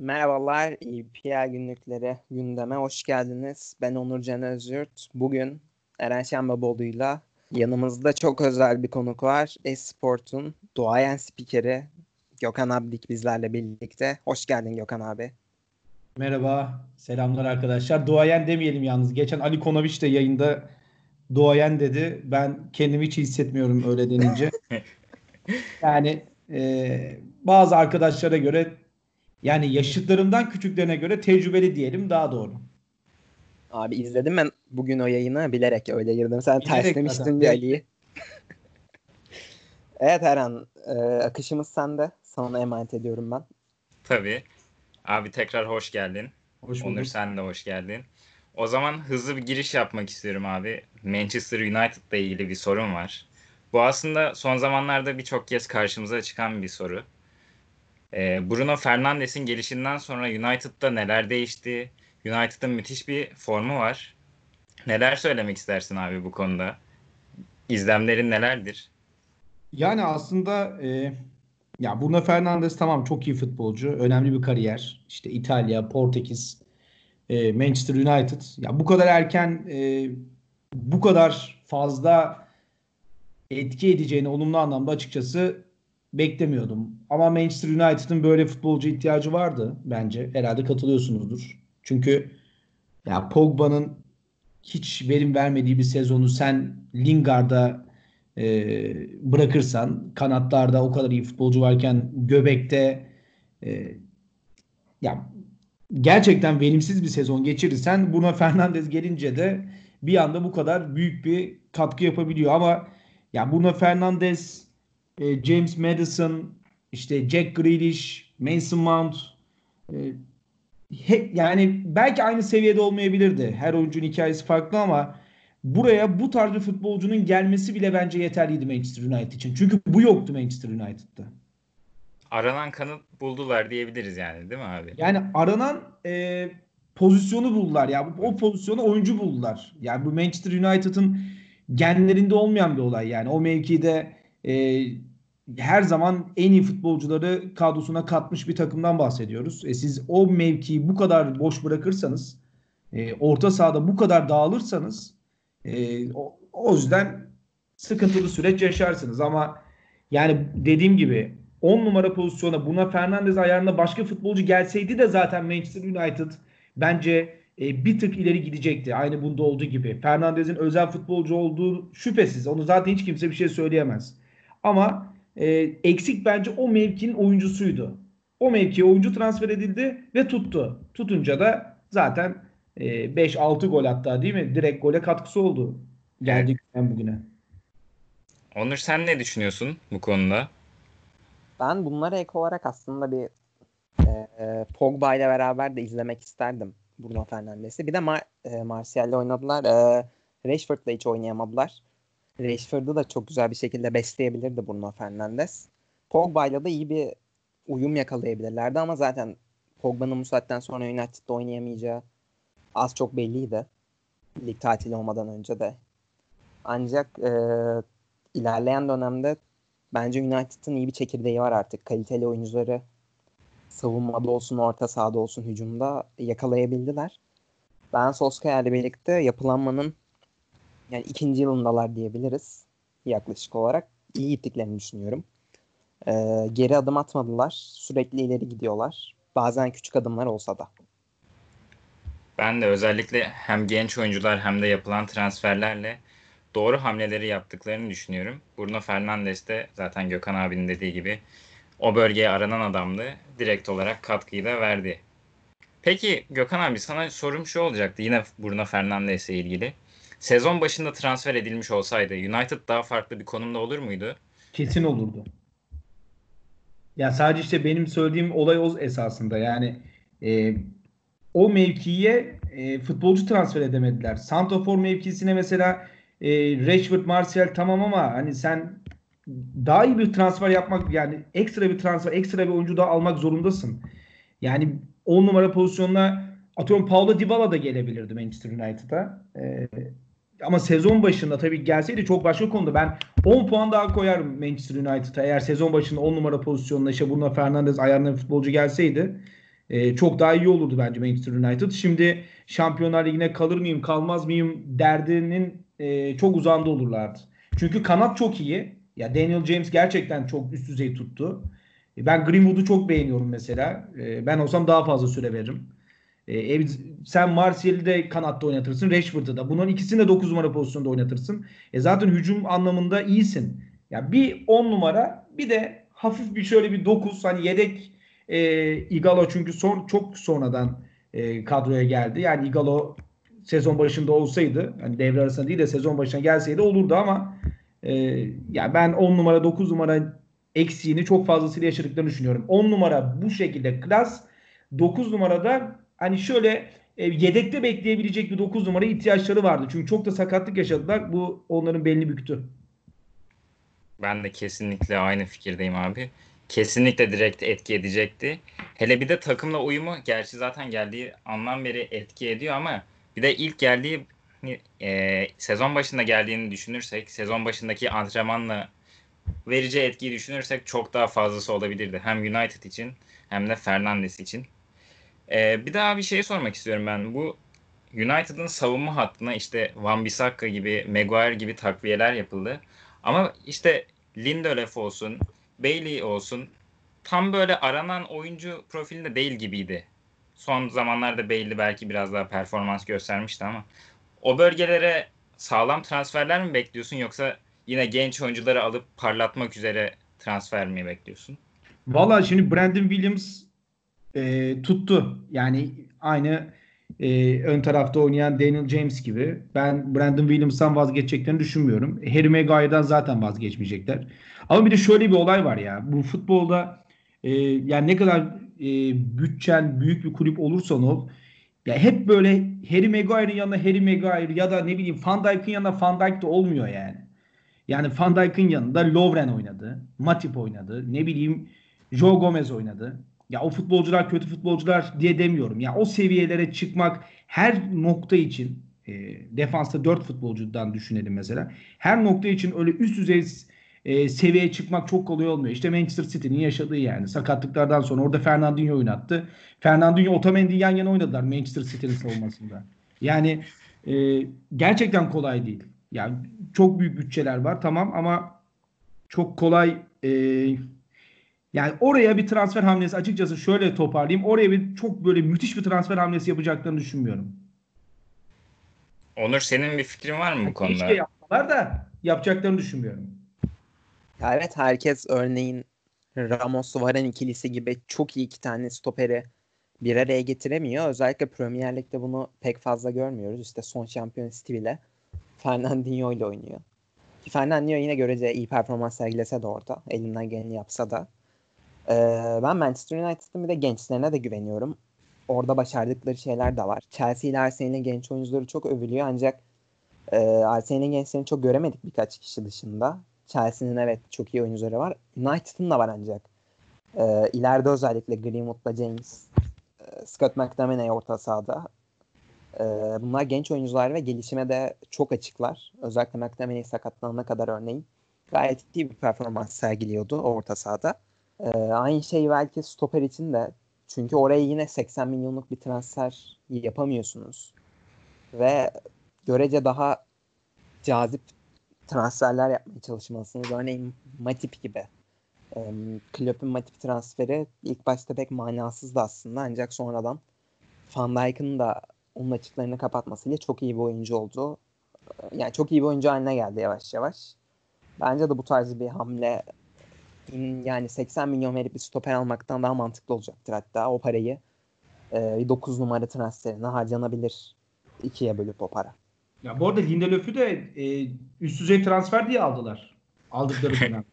Merhabalar, EPL günlükleri gündeme hoş geldiniz. Ben Onur Can Özyurt. Bugün Eren Şenbaboğlu'yla yanımızda çok özel bir konuk var. Esport'un duayen spikeri Gökhan Abdik bizlerle birlikte. Hoş geldin Gökhan abi. Merhaba, selamlar arkadaşlar. Duayen demeyelim yalnız. Geçen Ali Konoviç de yayında duayen dedi. Ben kendimi hiç hissetmiyorum öyle denince. yani e, bazı arkadaşlara göre yani yaşıtlarımdan küçüklerine göre tecrübeli diyelim daha doğru. Abi izledim ben bugün o yayını bilerek öyle girdim. Sen bilerek terslemiştin bir Ali'yi. evet Eren, e, akışımız sende. Sana emanet ediyorum ben. Tabii. Abi tekrar hoş geldin. Hoş bulduk. Onur sen de hoş geldin. O zaman hızlı bir giriş yapmak istiyorum abi. Manchester United'la ilgili bir sorun var. Bu aslında son zamanlarda birçok kez karşımıza çıkan bir soru. Ee, Bruno Fernandes'in gelişinden sonra United'da neler değişti? United'ın müthiş bir formu var. Neler söylemek istersin abi bu konuda? İzlemlerin nelerdir? Yani aslında e, ya Bruno Fernandes tamam çok iyi futbolcu. Önemli bir kariyer. İşte İtalya, Portekiz, e, Manchester United. Ya bu kadar erken e, bu kadar fazla etki edeceğini olumlu anlamda açıkçası beklemiyordum. Ama Manchester United'ın böyle futbolcu ihtiyacı vardı bence. Herhalde katılıyorsunuzdur. Çünkü ya Pogba'nın hiç verim vermediği bir sezonu sen Lingard'a e, bırakırsan kanatlarda o kadar iyi futbolcu varken göbekte e, ya gerçekten verimsiz bir sezon geçirirsen Bruno Fernandes gelince de bir anda bu kadar büyük bir katkı yapabiliyor ama ya Bruno Fernandes e, James Madison, işte Jack Grealish, Mason Mount e, he, yani belki aynı seviyede olmayabilirdi. Her oyuncunun hikayesi farklı ama buraya bu tarz bir futbolcunun gelmesi bile bence yeterliydi Manchester United için. Çünkü bu yoktu Manchester United'da. Aranan kanıt buldular diyebiliriz yani değil mi abi? Yani aranan e, pozisyonu buldular ya. O pozisyonu oyuncu buldular. Yani bu Manchester United'ın genlerinde olmayan bir olay yani. O mevkide e, her zaman en iyi futbolcuları kadrosuna katmış bir takımdan bahsediyoruz. E siz o mevkiyi bu kadar boş bırakırsanız, e, orta sahada bu kadar dağılırsanız e, o, o yüzden sıkıntılı süreç yaşarsınız. Ama yani dediğim gibi 10 numara pozisyona buna Fernandez ayarında başka futbolcu gelseydi de zaten Manchester United bence e, bir tık ileri gidecekti. Aynı bunda olduğu gibi. Fernandez'in özel futbolcu olduğu şüphesiz. Onu zaten hiç kimse bir şey söyleyemez. Ama e, eksik bence o mevkinin oyuncusuydu. O mevkiye oyuncu transfer edildi ve tuttu. Tutunca da zaten e, 5-6 gol hatta değil mi? Direkt gole katkısı oldu. Geldik evet. bugüne. Onur sen ne düşünüyorsun bu konuda? Ben bunlara ek olarak aslında bir e, e, Pogba ile beraber de izlemek isterdim Bruno Fernandes'i. Bir de Mar e, Martial'le oynadılar. E, Rashford'la hiç oynayamadılar. Rashford'u da çok güzel bir şekilde besleyebilirdi Bruno Fernandes. Pogba'yla da iyi bir uyum yakalayabilirlerdi ama zaten Pogba'nın bu saatten sonra United'da oynayamayacağı az çok belliydi. Lig tatili olmadan önce de. Ancak e, ilerleyen dönemde bence United'ın iyi bir çekirdeği var artık. Kaliteli oyuncuları savunmada olsun, orta sahada olsun, hücumda yakalayabildiler. Ben Solskjaer'le birlikte yapılanmanın yani ikinci yılındalar diyebiliriz yaklaşık olarak. İyi gittiklerini düşünüyorum. Ee, geri adım atmadılar. Sürekli ileri gidiyorlar. Bazen küçük adımlar olsa da. Ben de özellikle hem genç oyuncular hem de yapılan transferlerle doğru hamleleri yaptıklarını düşünüyorum. Bruno Fernandes de zaten Gökhan abinin dediği gibi o bölgeye aranan adamdı. Direkt olarak katkıyı da verdi. Peki Gökhan abi sana sorum şu olacaktı yine Bruno Fernandes'e ilgili. Sezon başında transfer edilmiş olsaydı United daha farklı bir konumda olur muydu? Kesin olurdu. Ya sadece işte benim söylediğim olay o esasında. Yani e, o mevkiye e, futbolcu transfer edemediler. Santofor mevkisine mesela e, Rashford, Martial tamam ama hani sen daha iyi bir transfer yapmak yani ekstra bir transfer, ekstra bir oyuncu daha almak zorundasın. Yani 10 numara pozisyonuna atıyorum Paulo Dybala da gelebilirdi Manchester United'a. Ee, ama sezon başında tabii gelseydi çok başka konuda. Ben 10 puan daha koyarım Manchester United'a. Eğer sezon başında 10 numara pozisyonuna işte Bruno Fernandes ayarlanan futbolcu gelseydi e, çok daha iyi olurdu bence Manchester United. Şimdi Şampiyonlar Ligi'ne kalır mıyım kalmaz mıyım derdinin e, çok uzağında olurlardı. Çünkü kanat çok iyi. Ya Daniel James gerçekten çok üst düzey tuttu. E, ben Greenwood'u çok beğeniyorum mesela. E, ben olsam daha fazla süre veririm. E, sen Martial'i de kanatta oynatırsın. Rashford'u da. Bunların ikisini de 9 numara pozisyonda oynatırsın. E zaten hücum anlamında iyisin. Ya bir 10 numara bir de hafif bir şöyle bir 9 hani yedek e, Igalo çünkü son çok sonradan e, kadroya geldi. Yani Igalo sezon başında olsaydı hani devre arasında değil de sezon başına gelseydi olurdu ama e, yani ben 10 numara 9 numara eksiğini çok fazlasıyla yaşadıklarını düşünüyorum. 10 numara bu şekilde klas 9 numarada hani şöyle e, yedekte bekleyebilecek bir 9 numara ihtiyaçları vardı. Çünkü çok da sakatlık yaşadılar. Bu onların belli büktü. Ben de kesinlikle aynı fikirdeyim abi. Kesinlikle direkt etki edecekti. Hele bir de takımla uyumu gerçi zaten geldiği anlam beri etki ediyor ama bir de ilk geldiği e, sezon başında geldiğini düşünürsek sezon başındaki antrenmanla verici etkiyi düşünürsek çok daha fazlası olabilirdi. Hem United için hem de Fernandes için. E, bir daha bir şey sormak istiyorum ben. Bu United'ın savunma hattına işte Van Bissaka gibi, Maguire gibi takviyeler yapıldı. Ama işte Lindelöf olsun, Bailey olsun tam böyle aranan oyuncu profilinde değil gibiydi. Son zamanlarda Bailey belki biraz daha performans göstermişti ama o bölgelere sağlam transferler mi bekliyorsun yoksa yine genç oyuncuları alıp parlatmak üzere transfer mi bekliyorsun? Valla şimdi Brandon Williams e, tuttu. Yani aynı e, ön tarafta oynayan Daniel James gibi. Ben Brandon Williams'tan vazgeçeceklerini düşünmüyorum. Harry Maguire'dan zaten vazgeçmeyecekler. Ama bir de şöyle bir olay var ya. Bu futbolda e, yani ne kadar e, bütçen büyük bir kulüp olursan ol ya hep böyle Harry Maguire'ın yanına Harry Maguire ya da ne bileyim Van Dijk'ın yanına Van Dijk de olmuyor yani. Yani Van Dijk'ın yanında Lovren oynadı. Matip oynadı. Ne bileyim Joe Gomez oynadı. Ya o futbolcular kötü futbolcular diye demiyorum. Ya o seviyelere çıkmak her nokta için e, defansta 4 futbolcudan düşünelim mesela. Her nokta için öyle üst düzey e, seviyeye çıkmak çok kolay olmuyor. İşte Manchester City'nin yaşadığı yani. Sakatlıklardan sonra orada Fernandinho oynattı. Fernandinho Otamendi yan yana oynadılar Manchester City'nin savunmasında. Yani e, gerçekten kolay değil. Yani çok büyük bütçeler var tamam ama çok kolay e, yani oraya bir transfer hamlesi açıkçası şöyle toparlayayım. Oraya bir çok böyle müthiş bir transfer hamlesi yapacaklarını düşünmüyorum. Onur senin bir fikrin var mı bu konuda? Keşke yapmalar da yapacaklarını düşünmüyorum. Ya evet herkes örneğin Ramos Varane ikilisi gibi çok iyi iki tane stoperi bir araya getiremiyor. Özellikle Premier Lig'de bunu pek fazla görmüyoruz. İşte son şampiyon Steve ile Fernandinho ile oynuyor. Ki Fernandinho yine görece iyi performans sergilese de orada. Elinden geleni yapsa da. Ee, ben Manchester United'ın bir de gençlerine de güveniyorum. Orada başardıkları şeyler de var. Chelsea ile Arsenal'in genç oyuncuları çok övülüyor ancak e, Arsenal'in gençlerini çok göremedik birkaç kişi dışında. Chelsea'nin evet çok iyi oyuncuları var. United'ın da var ancak. E, ileride özellikle Greenwood'la James, e, Scott McTominay orta sahada. E, bunlar genç oyuncular ve gelişime de çok açıklar. Özellikle McTominay sakatlanana kadar örneğin gayet iyi bir performans sergiliyordu orta sahada. E, aynı şey belki stoper için de çünkü oraya yine 80 milyonluk bir transfer yapamıyorsunuz. Ve görece daha cazip transferler yapmaya çalışmalısınız. Örneğin Matip gibi. E, Klopp'un Matip transferi ilk başta pek manasızdı aslında ancak sonradan Van Dijk'ın da onun açıklarını kapatmasıyla çok iyi bir oyuncu oldu. Yani çok iyi bir oyuncu haline geldi yavaş yavaş. Bence de bu tarz bir hamle yani 80 milyon verip bir stoper almaktan daha mantıklı olacaktır hatta o parayı e, 9 numara transferine harcanabilir ikiye bölüp o para. Ya bu arada Lindelöf'ü de e, üst düzey transfer diye aldılar. Aldıkları dönem.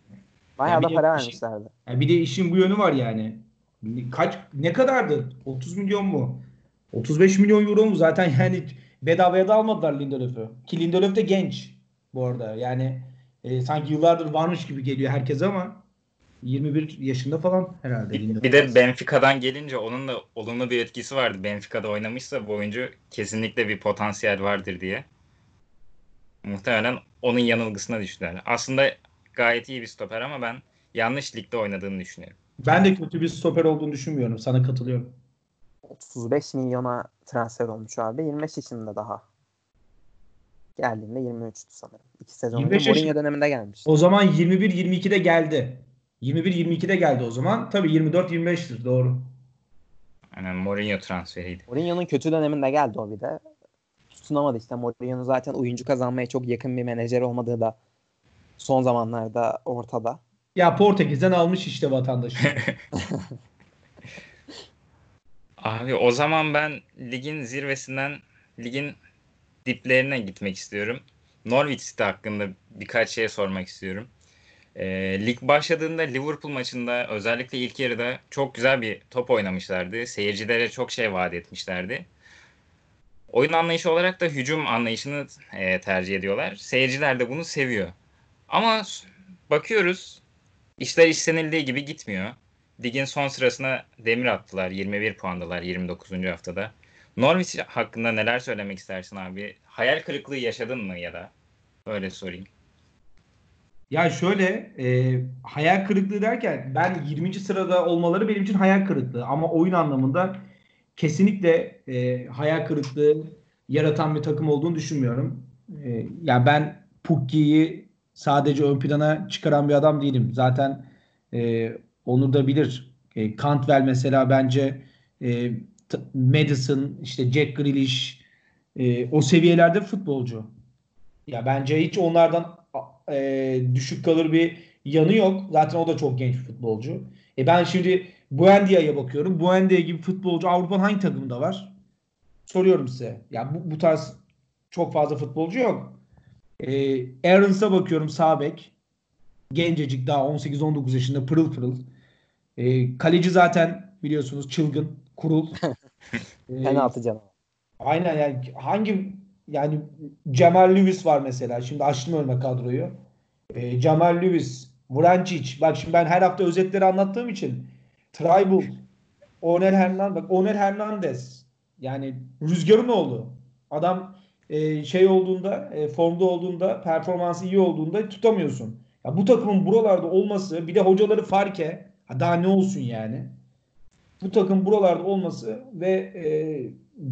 Bayağı yani da para vermişlerdi. Yani bir de işin bu yönü var yani. Kaç ne kadardı? 30 milyon mu? 35 milyon euro mu? Zaten yani bedavaya da almadılar Lindelöf'ü. Ki Lindelöf de genç bu arada. Yani e, sanki yıllardır varmış gibi geliyor herkese ama 21 yaşında falan herhalde. Bir, bir de Benfica'dan gelince onun da olumlu bir etkisi vardı. Benfica'da oynamışsa bu oyuncu kesinlikle bir potansiyel vardır diye muhtemelen onun yanılgısına düştüler. Aslında gayet iyi bir stoper ama ben yanlış ligde oynadığını düşünüyorum. Ben de kötü bir stoper olduğunu düşünmüyorum. Sana katılıyorum. 35 milyona transfer olmuş abi. 25 yaşında daha. Geldiğinde 23'tü sanırım. İki sezon önce Mourinho döneminde gelmiş. O zaman 21-22'de geldi. 21-22'de geldi o zaman. Tabii 24-25'tir doğru. Aynen Mourinho transferiydi. Mourinho'nun kötü döneminde geldi o bir de. Tutunamadı işte. Mourinho'nun zaten oyuncu kazanmaya çok yakın bir menajer olmadığı da son zamanlarda ortada. Ya Portekiz'den almış işte vatandaşı. Abi o zaman ben ligin zirvesinden ligin diplerine gitmek istiyorum. Norwich City hakkında birkaç şey sormak istiyorum. E, lig başladığında Liverpool maçında özellikle ilk yarıda çok güzel bir top oynamışlardı. Seyircilere çok şey vaat etmişlerdi. Oyun anlayışı olarak da hücum anlayışını e, tercih ediyorlar. Seyirciler de bunu seviyor. Ama bakıyoruz işler istenildiği gibi gitmiyor. Ligin son sırasına demir attılar. 21 puandalar 29. haftada. Norwich hakkında neler söylemek istersin abi? Hayal kırıklığı yaşadın mı ya da? Öyle sorayım. Ya şöyle e, hayal kırıklığı derken ben 20. sırada olmaları benim için hayal kırıklığı ama oyun anlamında kesinlikle e, hayal kırıklığı yaratan bir takım olduğunu düşünmüyorum. E, ya ben Pukki'yi sadece ön plana çıkaran bir adam değilim. Zaten e, Onur da bilir. E, Cantwell mesela bence e, Madison, işte Jack Grealish e, o seviyelerde futbolcu. Ya bence hiç onlardan e, düşük kalır bir yanı yok. Zaten o da çok genç bir futbolcu. E ben şimdi Buendia'ya bakıyorum. Buendia gibi futbolcu Avrupa'nın hangi takımında var? Soruyorum size. Ya bu, bu tarz çok fazla futbolcu yok. E, Aarons'a bakıyorum sağ bek. Gencecik daha 18-19 yaşında pırıl pırıl. E, kaleci zaten biliyorsunuz çılgın, kurul. e, Penaltı. Aynen yani hangi yani Cemal Lewis var mesela. Şimdi açtım önüme kadroyu. E, Cemal Lewis, Vrancic. Bak şimdi ben her hafta özetleri anlattığım için Tribal, Onel Hernandez. Bak Onel Hernandez. Yani rüzgarın oğlu. Adam e, şey olduğunda, e, formda olduğunda, performansı iyi olduğunda tutamıyorsun. Ya bu takımın buralarda olması, bir de hocaları farke, daha ne olsun yani. Bu takım buralarda olması ve e,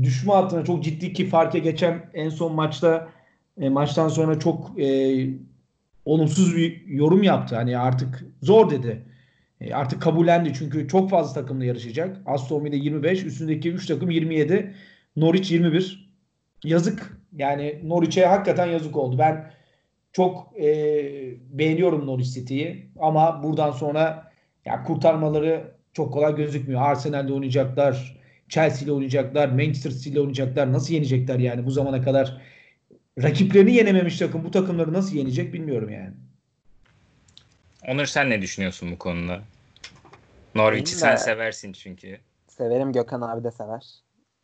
düşme hattına çok ciddi ki farke geçen en son maçta e, maçtan sonra çok e, olumsuz bir yorum yaptı. Hani artık zor dedi. E, artık kabullendi çünkü çok fazla takımla yarışacak. Aston Villa 25, üstündeki 3 takım 27, Norwich 21. Yazık. Yani Norwich'e hakikaten yazık oldu. Ben çok e, beğeniyorum Norwich City'yi ama buradan sonra ya kurtarmaları çok kolay gözükmüyor. Arsenal'de oynayacaklar. Chelsea ile oynayacaklar, Manchester City ile oynayacaklar. Nasıl yenecekler yani bu zamana kadar? Rakiplerini yenememiş takım bu takımları nasıl yenecek bilmiyorum yani. Onur sen ne düşünüyorsun bu konuda? Norwich'i sen seversin çünkü. Severim Gökhan abi de sever.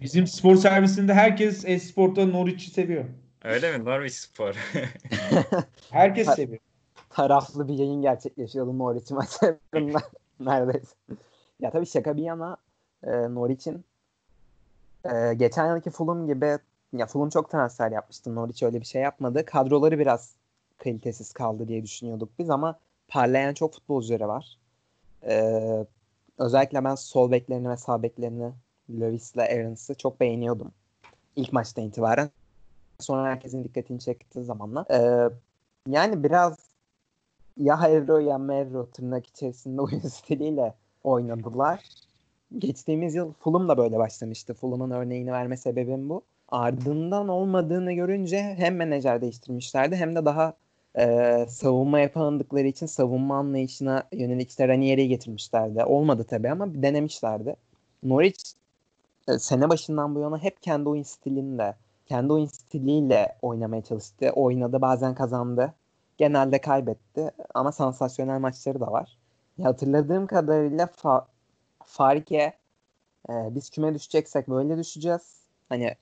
Bizim spor servisinde herkes e-sporta Norwich'i seviyor. Öyle mi? Norwich Spor. herkes seviyor. Taraflı bir yayın gerçekleşiyordu Norwich maçlarında neredeyse. Ya tabii şaka bir yana e, Norwich'in ee, geçen yılki Fulham gibi ya Fulham çok transfer yapmıştı. Norwich öyle bir şey yapmadı. Kadroları biraz kalitesiz kaldı diye düşünüyorduk biz ama parlayan çok futbolcuları var. Ee, özellikle ben sol beklerini ve sağ beklerini Lewis'le Aarons'ı çok beğeniyordum. İlk maçtan itibaren. Sonra herkesin dikkatini çektiği zamanla. Ee, yani biraz ya Herro ya Merro tırnak içerisinde oyun stiliyle oynadılar geçtiğimiz yıl Fulham da böyle başlamıştı. Fulham'ın örneğini verme sebebim bu. Ardından olmadığını görünce hem menajer değiştirmişlerdi hem de daha e, savunma yapandıkları için savunma anlayışına yönelik işte Ranieri'yi getirmişlerdi. Olmadı tabii ama denemişlerdi. Norwich e, sene başından bu yana hep kendi oyun stilinde, kendi oyun stiliyle oynamaya çalıştı. Oynadı, bazen kazandı. Genelde kaybetti ama sansasyonel maçları da var. Ya hatırladığım kadarıyla fa- Farke e, biz küme düşeceksek böyle düşeceğiz. Hani e,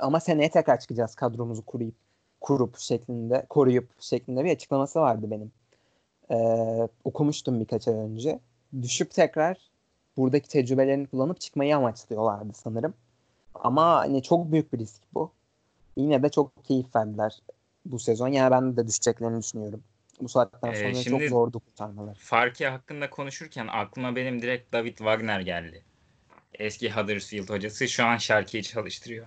ama seneye tekrar çıkacağız kadromuzu kuruyup kurup şeklinde koruyup şeklinde bir açıklaması vardı benim. E, okumuştum birkaç ay önce. Düşüp tekrar buradaki tecrübelerini kullanıp çıkmayı amaçlıyorlardı sanırım. Ama hani çok büyük bir risk bu. Yine de çok keyif verdiler bu sezon. Yani ben de düşeceklerini düşünüyorum. Bu saatten ee, sonra ee, çok zordu kurtarmalar. Farki hakkında konuşurken aklıma benim direkt David Wagner geldi. Eski Huddersfield hocası şu an Şarki'yi çalıştırıyor.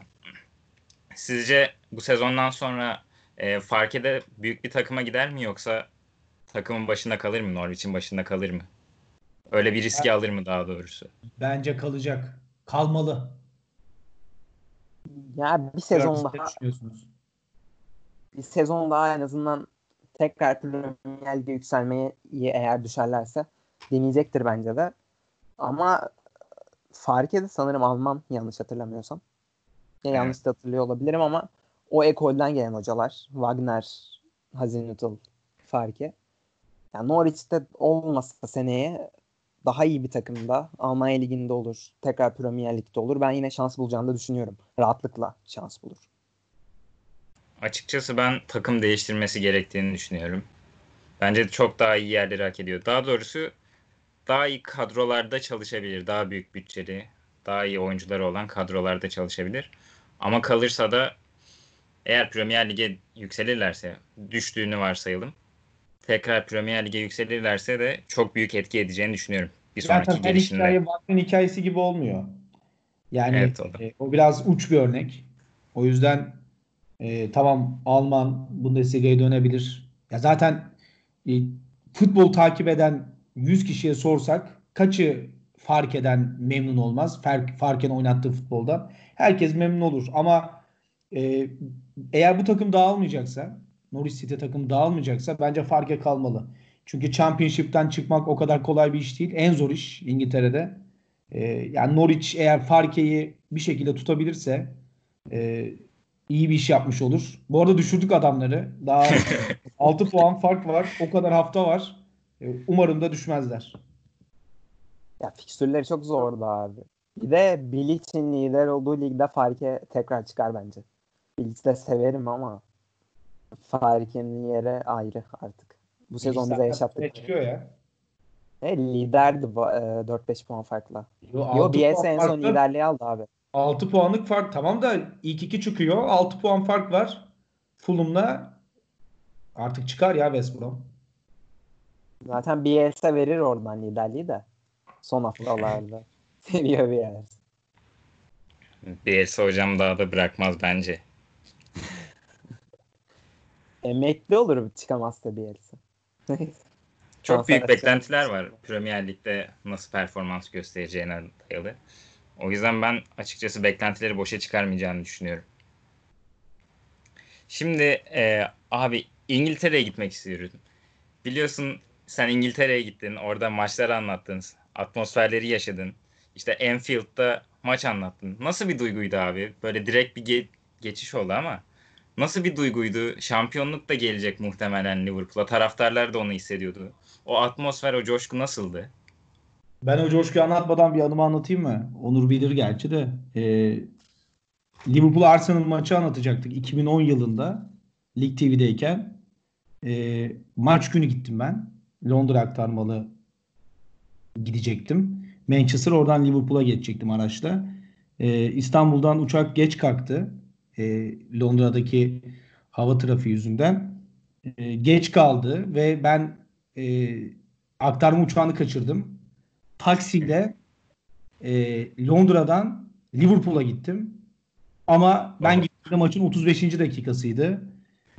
Sizce bu sezondan sonra e, Farke'de büyük bir takıma gider mi yoksa takımın başında kalır mı? Norwich'in başında kalır mı? Öyle bir riski ben, alır mı daha doğrusu? Bence kalacak. Kalmalı. Ya bir sezon daha bir sezon daha en azından tekrar Premier Lig'e yükselmeye eğer düşerlerse deneyecektir bence de. Ama Farke de sanırım Alman yanlış hatırlamıyorsam. Ya evet. yanlış da hatırlıyor olabilirim ama o ekolden gelen hocalar. Wagner, Hazenhüttl, Farke. Yani Norwich'te olmasa seneye daha iyi bir takımda Almanya Ligi'nde olur. Tekrar Premier Lig'de olur. Ben yine şans bulacağını da düşünüyorum. Rahatlıkla şans bulur. Açıkçası ben takım değiştirmesi gerektiğini düşünüyorum. Bence çok daha iyi yerleri hak ediyor. Daha doğrusu daha iyi kadrolarda çalışabilir. Daha büyük bütçeli, daha iyi oyuncuları olan kadrolarda çalışabilir. Ama kalırsa da eğer Premier Lig'e yükselirlerse, düştüğünü varsayalım. Tekrar Premier Lig'e yükselirlerse de çok büyük etki edeceğini düşünüyorum. Bir sonraki Zaten gelişinde. hikaye Batman hikayesi gibi olmuyor. Yani evet, o, e, o biraz uç bir örnek. O yüzden e, tamam Alman Bundesliga'ya dönebilir. Ya zaten e, futbol takip eden 100 kişiye sorsak kaçı fark eden memnun olmaz? Fark, farken oynattığı futbolda. Herkes memnun olur ama e, eğer bu takım dağılmayacaksa Norwich City takım dağılmayacaksa bence farke kalmalı. Çünkü Championship'ten çıkmak o kadar kolay bir iş değil. En zor iş İngiltere'de. E, yani Norwich eğer Farke'yi bir şekilde tutabilirse e, iyi bir iş yapmış olur. Bu arada düşürdük adamları. Daha 6 puan fark var. O kadar hafta var. E, umarım da düşmezler. Ya fikstürleri çok zordu abi. Bir de Bilic'in lider olduğu ligde Farke tekrar çıkar bence. Bilic'i de severim ama Farke'nin yeri ayrı artık. Bu sezon bize yaşattık. çıkıyor ya. E, liderdi 4-5 puan farkla. Yo, Yo BS en son liderliği aldı abi. 6 puanlık fark tamam da ilk iki çıkıyor. 6 puan fark var. Fulham'la artık çıkar ya West Brom. Zaten BS'e verir oradan liderliği de. Son haftalarda. Seviyor BS. BS hocam daha da bırakmaz bence. Emekli olur çıkamazsa BS. Çok büyük beklentiler var Premier Lig'de nasıl performans göstereceğine dayalı. O yüzden ben açıkçası beklentileri boşa çıkarmayacağını düşünüyorum. Şimdi e, abi İngiltere'ye gitmek istiyorum. Biliyorsun sen İngiltere'ye gittin. Orada maçları anlattın. Atmosferleri yaşadın. İşte Enfield'da maç anlattın. Nasıl bir duyguydu abi? Böyle direkt bir ge- geçiş oldu ama nasıl bir duyguydu? Şampiyonluk da gelecek muhtemelen Liverpool'a. Taraftarlar da onu hissediyordu. O atmosfer, o coşku nasıldı? Ben o coşkuyu anlatmadan bir anımı anlatayım mı? Onur bilir gerçi de. E, Liverpool Arsenal maçı anlatacaktık 2010 yılında Lig TV'deyken. E, maç günü gittim ben. Londra aktarmalı gidecektim. Manchester oradan Liverpool'a geçecektim araçla. E, İstanbul'dan uçak geç kalktı. E, Londra'daki hava trafiği yüzünden. E, geç kaldı ve ben e, aktarma uçağını kaçırdım taksiyle e, Londra'dan Liverpool'a gittim. Ama ben evet. gittiğimde maçın 35. dakikasıydı.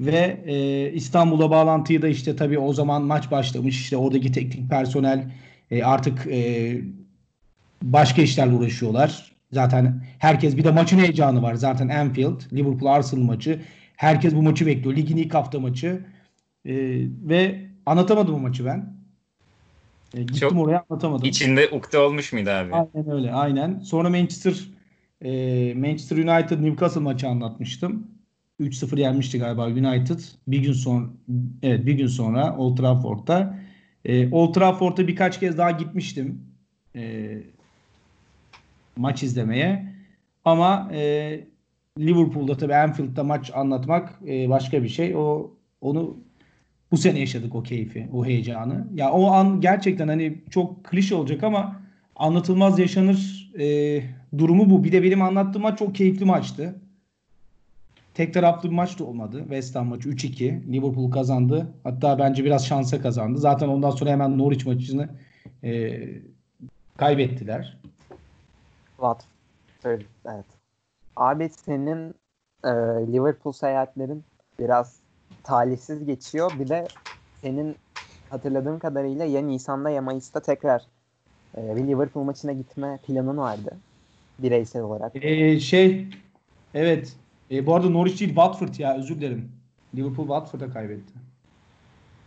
Ve e, İstanbul'a bağlantıyı da işte tabii o zaman maç başlamış. İşte oradaki teknik personel e, artık e, başka işlerle uğraşıyorlar. Zaten herkes bir de maçın heyecanı var. Zaten Anfield, Liverpool Arsenal maçı. Herkes bu maçı bekliyor. Ligin ilk hafta maçı. E, ve anlatamadım o maçı ben. E, gittim Çok oraya anlatamadım. İçinde ukde olmuş muydu abi? Aynen öyle aynen. Sonra Manchester e, Manchester United Newcastle maçı anlatmıştım. 3-0 yenmişti galiba United. Bir gün sonra evet bir gün sonra Old Trafford'da. E, Old Trafford'a birkaç kez daha gitmiştim. E, maç izlemeye. Ama e, Liverpool'da tabii Anfield'da maç anlatmak e, başka bir şey. O onu bu sene yaşadık o keyfi, o heyecanı. Ya o an gerçekten hani çok klişe olacak ama anlatılmaz yaşanır e, durumu bu. Bir de benim anlattığım maç çok keyifli maçtı. Tek taraflı bir maç da olmadı. West Ham maçı 3-2. Liverpool kazandı. Hatta bence biraz şansa kazandı. Zaten ondan sonra hemen Norwich maçını e, kaybettiler. Watford evet. Abi senin e, Liverpool seyahatlerin biraz talihsiz geçiyor. Bir de senin hatırladığım kadarıyla ya Nisan'da ya Mayıs'ta tekrar e, bir Liverpool maçına gitme planın vardı. Bireysel olarak. Ee, şey evet. E, bu arada Norwich değil Watford ya özür dilerim. Liverpool Watford'a kaybetti.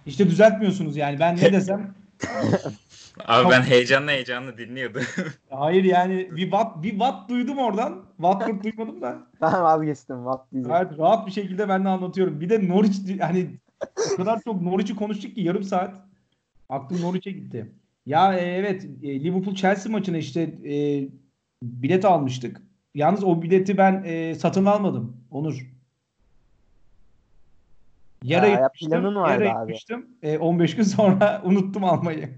İşte düzeltmiyorsunuz yani ben ne desem. Abi ben heyecanla heyecanla dinliyordum. Hayır yani bir watt, bir watt duydum oradan. Watford duymadım da. Ben vazgeçtim watt diyeceğim. Evet rahat bir şekilde ben de anlatıyorum. Bir de Norwich hani o kadar çok Norwich'i konuştuk ki yarım saat. Aklım Norwich'e gitti. Ya e, evet e, Liverpool Chelsea maçına işte e, bilet almıştık. Yalnız o bileti ben e, satın almadım. Onur. Yara ya, yıkmıştım. Yara yıkmıştım. E, 15 gün sonra unuttum almayı.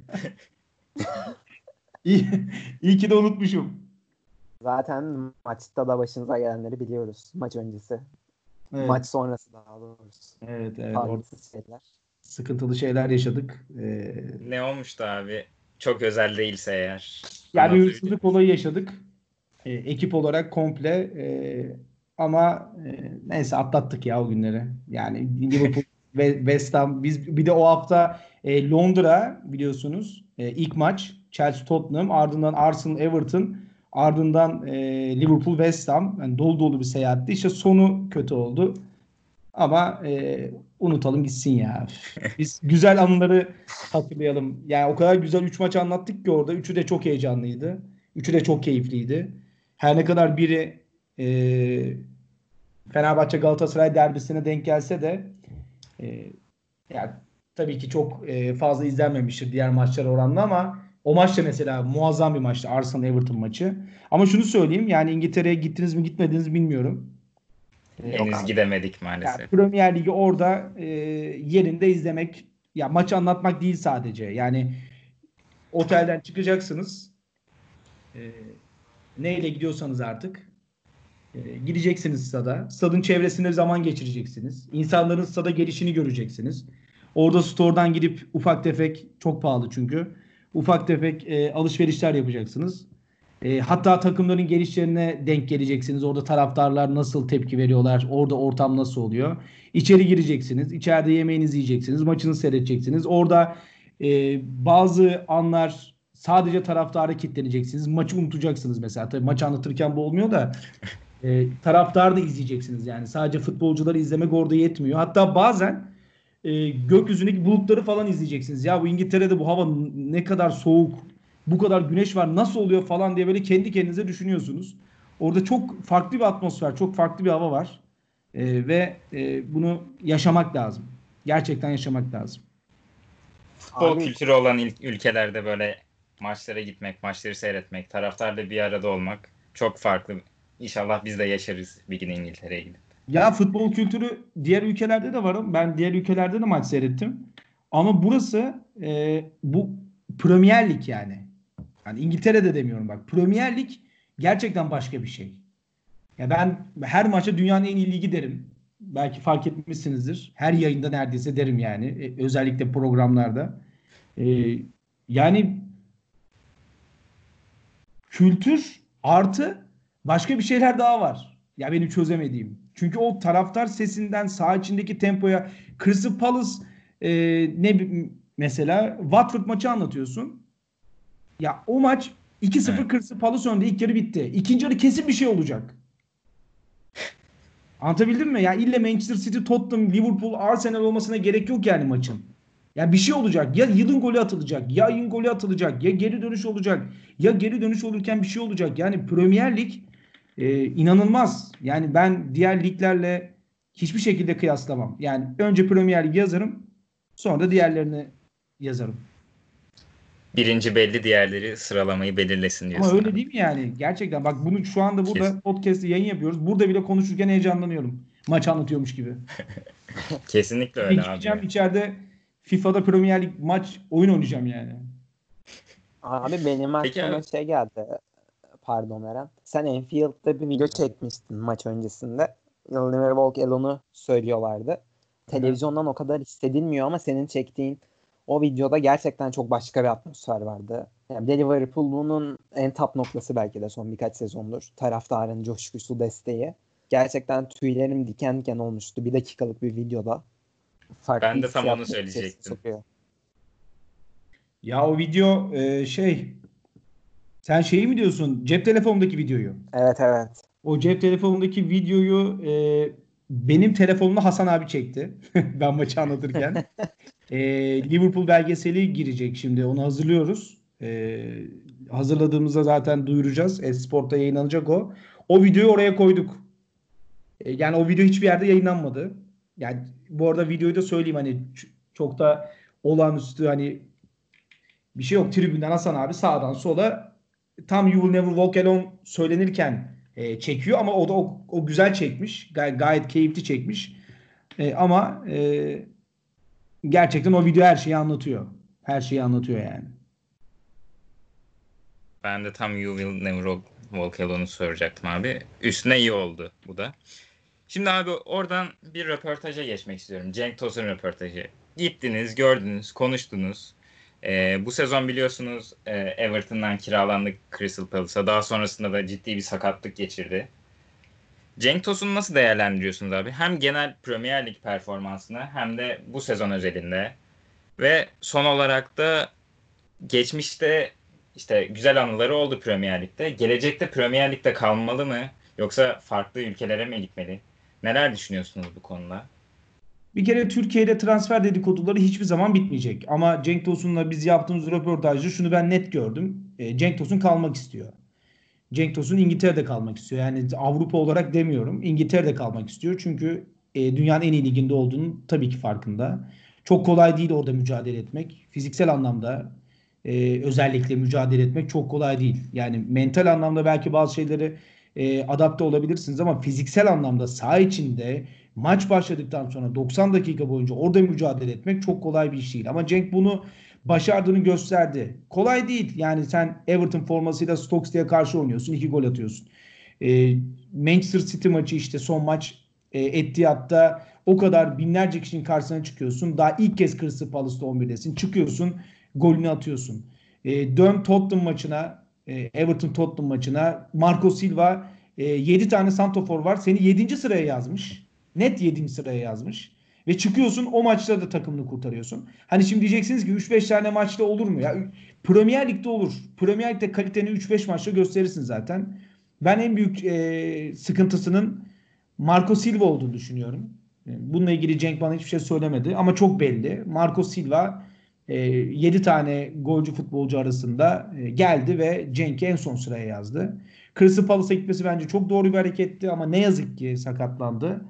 iyi, iyi ki de unutmuşum. Zaten maçta da başınıza gelenleri biliyoruz. Maç öncesi. Evet. Maç sonrası daha doğrusu. Evet evet. şeyler. Sıkıntılı şeyler yaşadık. Ee, ne olmuştu abi? Çok özel değilse eğer. Yani hırsızlık olayı yaşadık. Ee, ekip olarak komple. E, ama e, neyse atlattık ya o günleri. Yani Liverpool ve West Ham biz bir de o hafta e, Londra biliyorsunuz e, ilk maç Chelsea Tottenham ardından Arsenal Everton ardından e, Liverpool West Ham yani dolu dolu bir seyahatti. İşte sonu kötü oldu. Ama e, unutalım gitsin ya. Biz güzel anıları hatırlayalım. Yani o kadar güzel 3 maç anlattık ki orada. Üçü de çok heyecanlıydı. Üçü de çok keyifliydi. Her ne kadar biri e, Fenerbahçe Galatasaray derbisine denk gelse de e, yani tabii ki çok e, fazla izlenmemiştir diğer maçlar oranla ama o maç da mesela muazzam bir maçtı Arsenal Everton maçı. Ama şunu söyleyeyim yani İngiltere'ye gittiniz mi gitmediniz bilmiyorum. Henüz gidemedik maalesef. Yani Premier Ligi orada e, yerinde izlemek ya maçı anlatmak değil sadece. Yani otelden çıkacaksınız. E, neyle gidiyorsanız artık e, gideceksiniz stada. Stadın çevresinde zaman geçireceksiniz. İnsanların stada gelişini göreceksiniz. Orada store'dan gidip ufak tefek çok pahalı çünkü. Ufak tefek e, alışverişler yapacaksınız. E, hatta takımların gelişlerine denk geleceksiniz. Orada taraftarlar nasıl tepki veriyorlar? Orada ortam nasıl oluyor? İçeri gireceksiniz. İçeride yemeğinizi yiyeceksiniz. Maçını seyredeceksiniz. Orada e, bazı anlar sadece taraftara kitleneceksiniz. Maçı unutacaksınız mesela. Tabii maçı anlatırken bu olmuyor da e, taraftar da izleyeceksiniz yani. Sadece futbolcuları izlemek orada yetmiyor. Hatta bazen e, gökyüzündeki bulutları falan izleyeceksiniz. Ya bu İngiltere'de bu hava ne kadar soğuk, bu kadar güneş var nasıl oluyor falan diye böyle kendi kendinize düşünüyorsunuz. Orada çok farklı bir atmosfer, çok farklı bir hava var. E, ve e, bunu yaşamak lazım. Gerçekten yaşamak lazım. Futbol Abi, kültürü olan ülkelerde böyle maçlara gitmek, maçları seyretmek, taraftarla bir arada olmak çok farklı. İnşallah biz de yaşarız bir gün İngiltere'ye gidip. Ya futbol kültürü diğer ülkelerde de var. Ben diğer ülkelerde de maç seyrettim. Ama burası e, bu Premier Lig yani. Yani İngiltere'de demiyorum bak. Premier Lig gerçekten başka bir şey. Ya ben her maça dünyanın en iyi ligi derim. Belki fark etmişsinizdir. Her yayında neredeyse derim yani. E, özellikle programlarda. E, yani kültür artı başka bir şeyler daha var. Ya benim çözemediğim. Çünkü o taraftar sesinden sağ içindeki tempoya Crystal Palace e, ne mesela Watford maçı anlatıyorsun. Ya o maç 2-0 evet. Crystal Palace önde ilk yarı bitti. İkinci yarı kesin bir şey olacak. Anlatabildim mi? Ya ille Manchester City, Tottenham, Liverpool, Arsenal olmasına gerek yok yani maçın. Ya bir şey olacak. Ya yılın golü atılacak, ya yılın golü atılacak, ya geri dönüş olacak, ya geri dönüş olurken bir şey olacak. Yani Premier Lig e, inanılmaz. Yani ben diğer liglerle hiçbir şekilde kıyaslamam. Yani önce Premier Lig yazarım, sonra da diğerlerini yazarım. Birinci belli diğerleri sıralamayı belirlesin diyorsun. Ama öyle değil mi yani? Gerçekten bak bunu şu anda burada Kesin. podcast'te yayın yapıyoruz. Burada bile konuşurken heyecanlanıyorum. Maç anlatıyormuş gibi. Kesinlikle öyle abi. Gideceğim içeride FIFA'da Premier Lig maç oyun oynayacağım yani. Abi benim aklıma şey geldi pardon Eren. Sen Enfield'da bir video çekmiştin maç öncesinde. Never Walk Alone'u söylüyorlardı. Televizyondan o kadar hissedilmiyor ama senin çektiğin O videoda gerçekten çok başka bir atmosfer vardı. Yani Liverpool bunun en top noktası belki de son birkaç sezondur. Taraftarın coşkusu, desteği. Gerçekten tüylerim diken diken olmuştu bir dakikalık bir videoda. Farklı ben de tam onu söyleyecektim. Ya o video e, şey sen şeyi mi diyorsun? Cep telefonundaki videoyu. Evet evet. O cep telefonundaki videoyu e, benim telefonumda Hasan abi çekti. ben maçı anlatırken. e, Liverpool belgeseli girecek şimdi. Onu hazırlıyoruz. E, hazırladığımızda zaten duyuracağız. Esport'ta yayınlanacak o. O videoyu oraya koyduk. E, yani o video hiçbir yerde yayınlanmadı. Yani bu arada videoyu da söyleyeyim hani çok da olağanüstü hani bir şey yok. Tribünden Hasan abi sağdan sola tam You Will Never Walk Alone söylenirken e, çekiyor ama o da o, o güzel çekmiş. Gay, gayet keyifli çekmiş. E, ama e, gerçekten o video her şeyi anlatıyor. Her şeyi anlatıyor yani. Ben de tam You Will Never Walk Alone'u soracaktım abi. Üstüne iyi oldu bu da. Şimdi abi oradan bir röportaja geçmek istiyorum. Cenk Tosun röportajı. Gittiniz, gördünüz, konuştunuz. E, bu sezon biliyorsunuz e, Everton'dan kiralandık Crystal Palace'a. Daha sonrasında da ciddi bir sakatlık geçirdi. Cenk Tosun'u nasıl değerlendiriyorsunuz abi? Hem genel Premier Lig performansını hem de bu sezon özelinde. Ve son olarak da geçmişte işte güzel anıları oldu Premier Lig'de. Gelecekte Premier Lig'de kalmalı mı? Yoksa farklı ülkelere mi gitmeli? Neler düşünüyorsunuz bu konuda? Bir kere Türkiye'de transfer dedikoduları hiçbir zaman bitmeyecek. Ama Cenk Tosun'la biz yaptığımız röportajda şunu ben net gördüm. E, Cenk Tosun kalmak istiyor. Cenk Tosun İngiltere'de kalmak istiyor. Yani Avrupa olarak demiyorum. İngiltere'de kalmak istiyor. Çünkü e, dünyanın en iyi liginde olduğunu tabii ki farkında. Çok kolay değil orada mücadele etmek. Fiziksel anlamda e, özellikle mücadele etmek çok kolay değil. Yani mental anlamda belki bazı şeyleri adapte olabilirsiniz ama fiziksel anlamda saha içinde maç başladıktan sonra 90 dakika boyunca orada mücadele etmek çok kolay bir iş değil. Ama Cenk bunu başardığını gösterdi. Kolay değil. Yani sen Everton formasıyla Stoke karşı oynuyorsun. iki gol atıyorsun. E, Manchester City maçı işte son maç e, Etihad'da o kadar binlerce kişinin karşısına çıkıyorsun. Daha ilk kez Crystal Palace'da 11'desin. Çıkıyorsun golünü atıyorsun. E, dön Tottenham maçına e, Everton Tottenham maçına Marco Silva e, 7 tane santofor var. Seni 7. sıraya yazmış. Net 7. sıraya yazmış. Ve çıkıyorsun o maçta da takımını kurtarıyorsun. Hani şimdi diyeceksiniz ki 3-5 tane maçta olur mu? Ya Premier Lig'de olur. Premier Lig'de kaliteni 3-5 maçta gösterirsin zaten. Ben en büyük e, sıkıntısının Marco Silva olduğunu düşünüyorum. E, bununla ilgili Cenk bana hiçbir şey söylemedi ama çok belli. Marco Silva e, 7 tane golcü futbolcu arasında e, geldi ve Cenk'i en son sıraya yazdı. Crystal Palace'a gitmesi bence çok doğru bir hareketti ama ne yazık ki sakatlandı.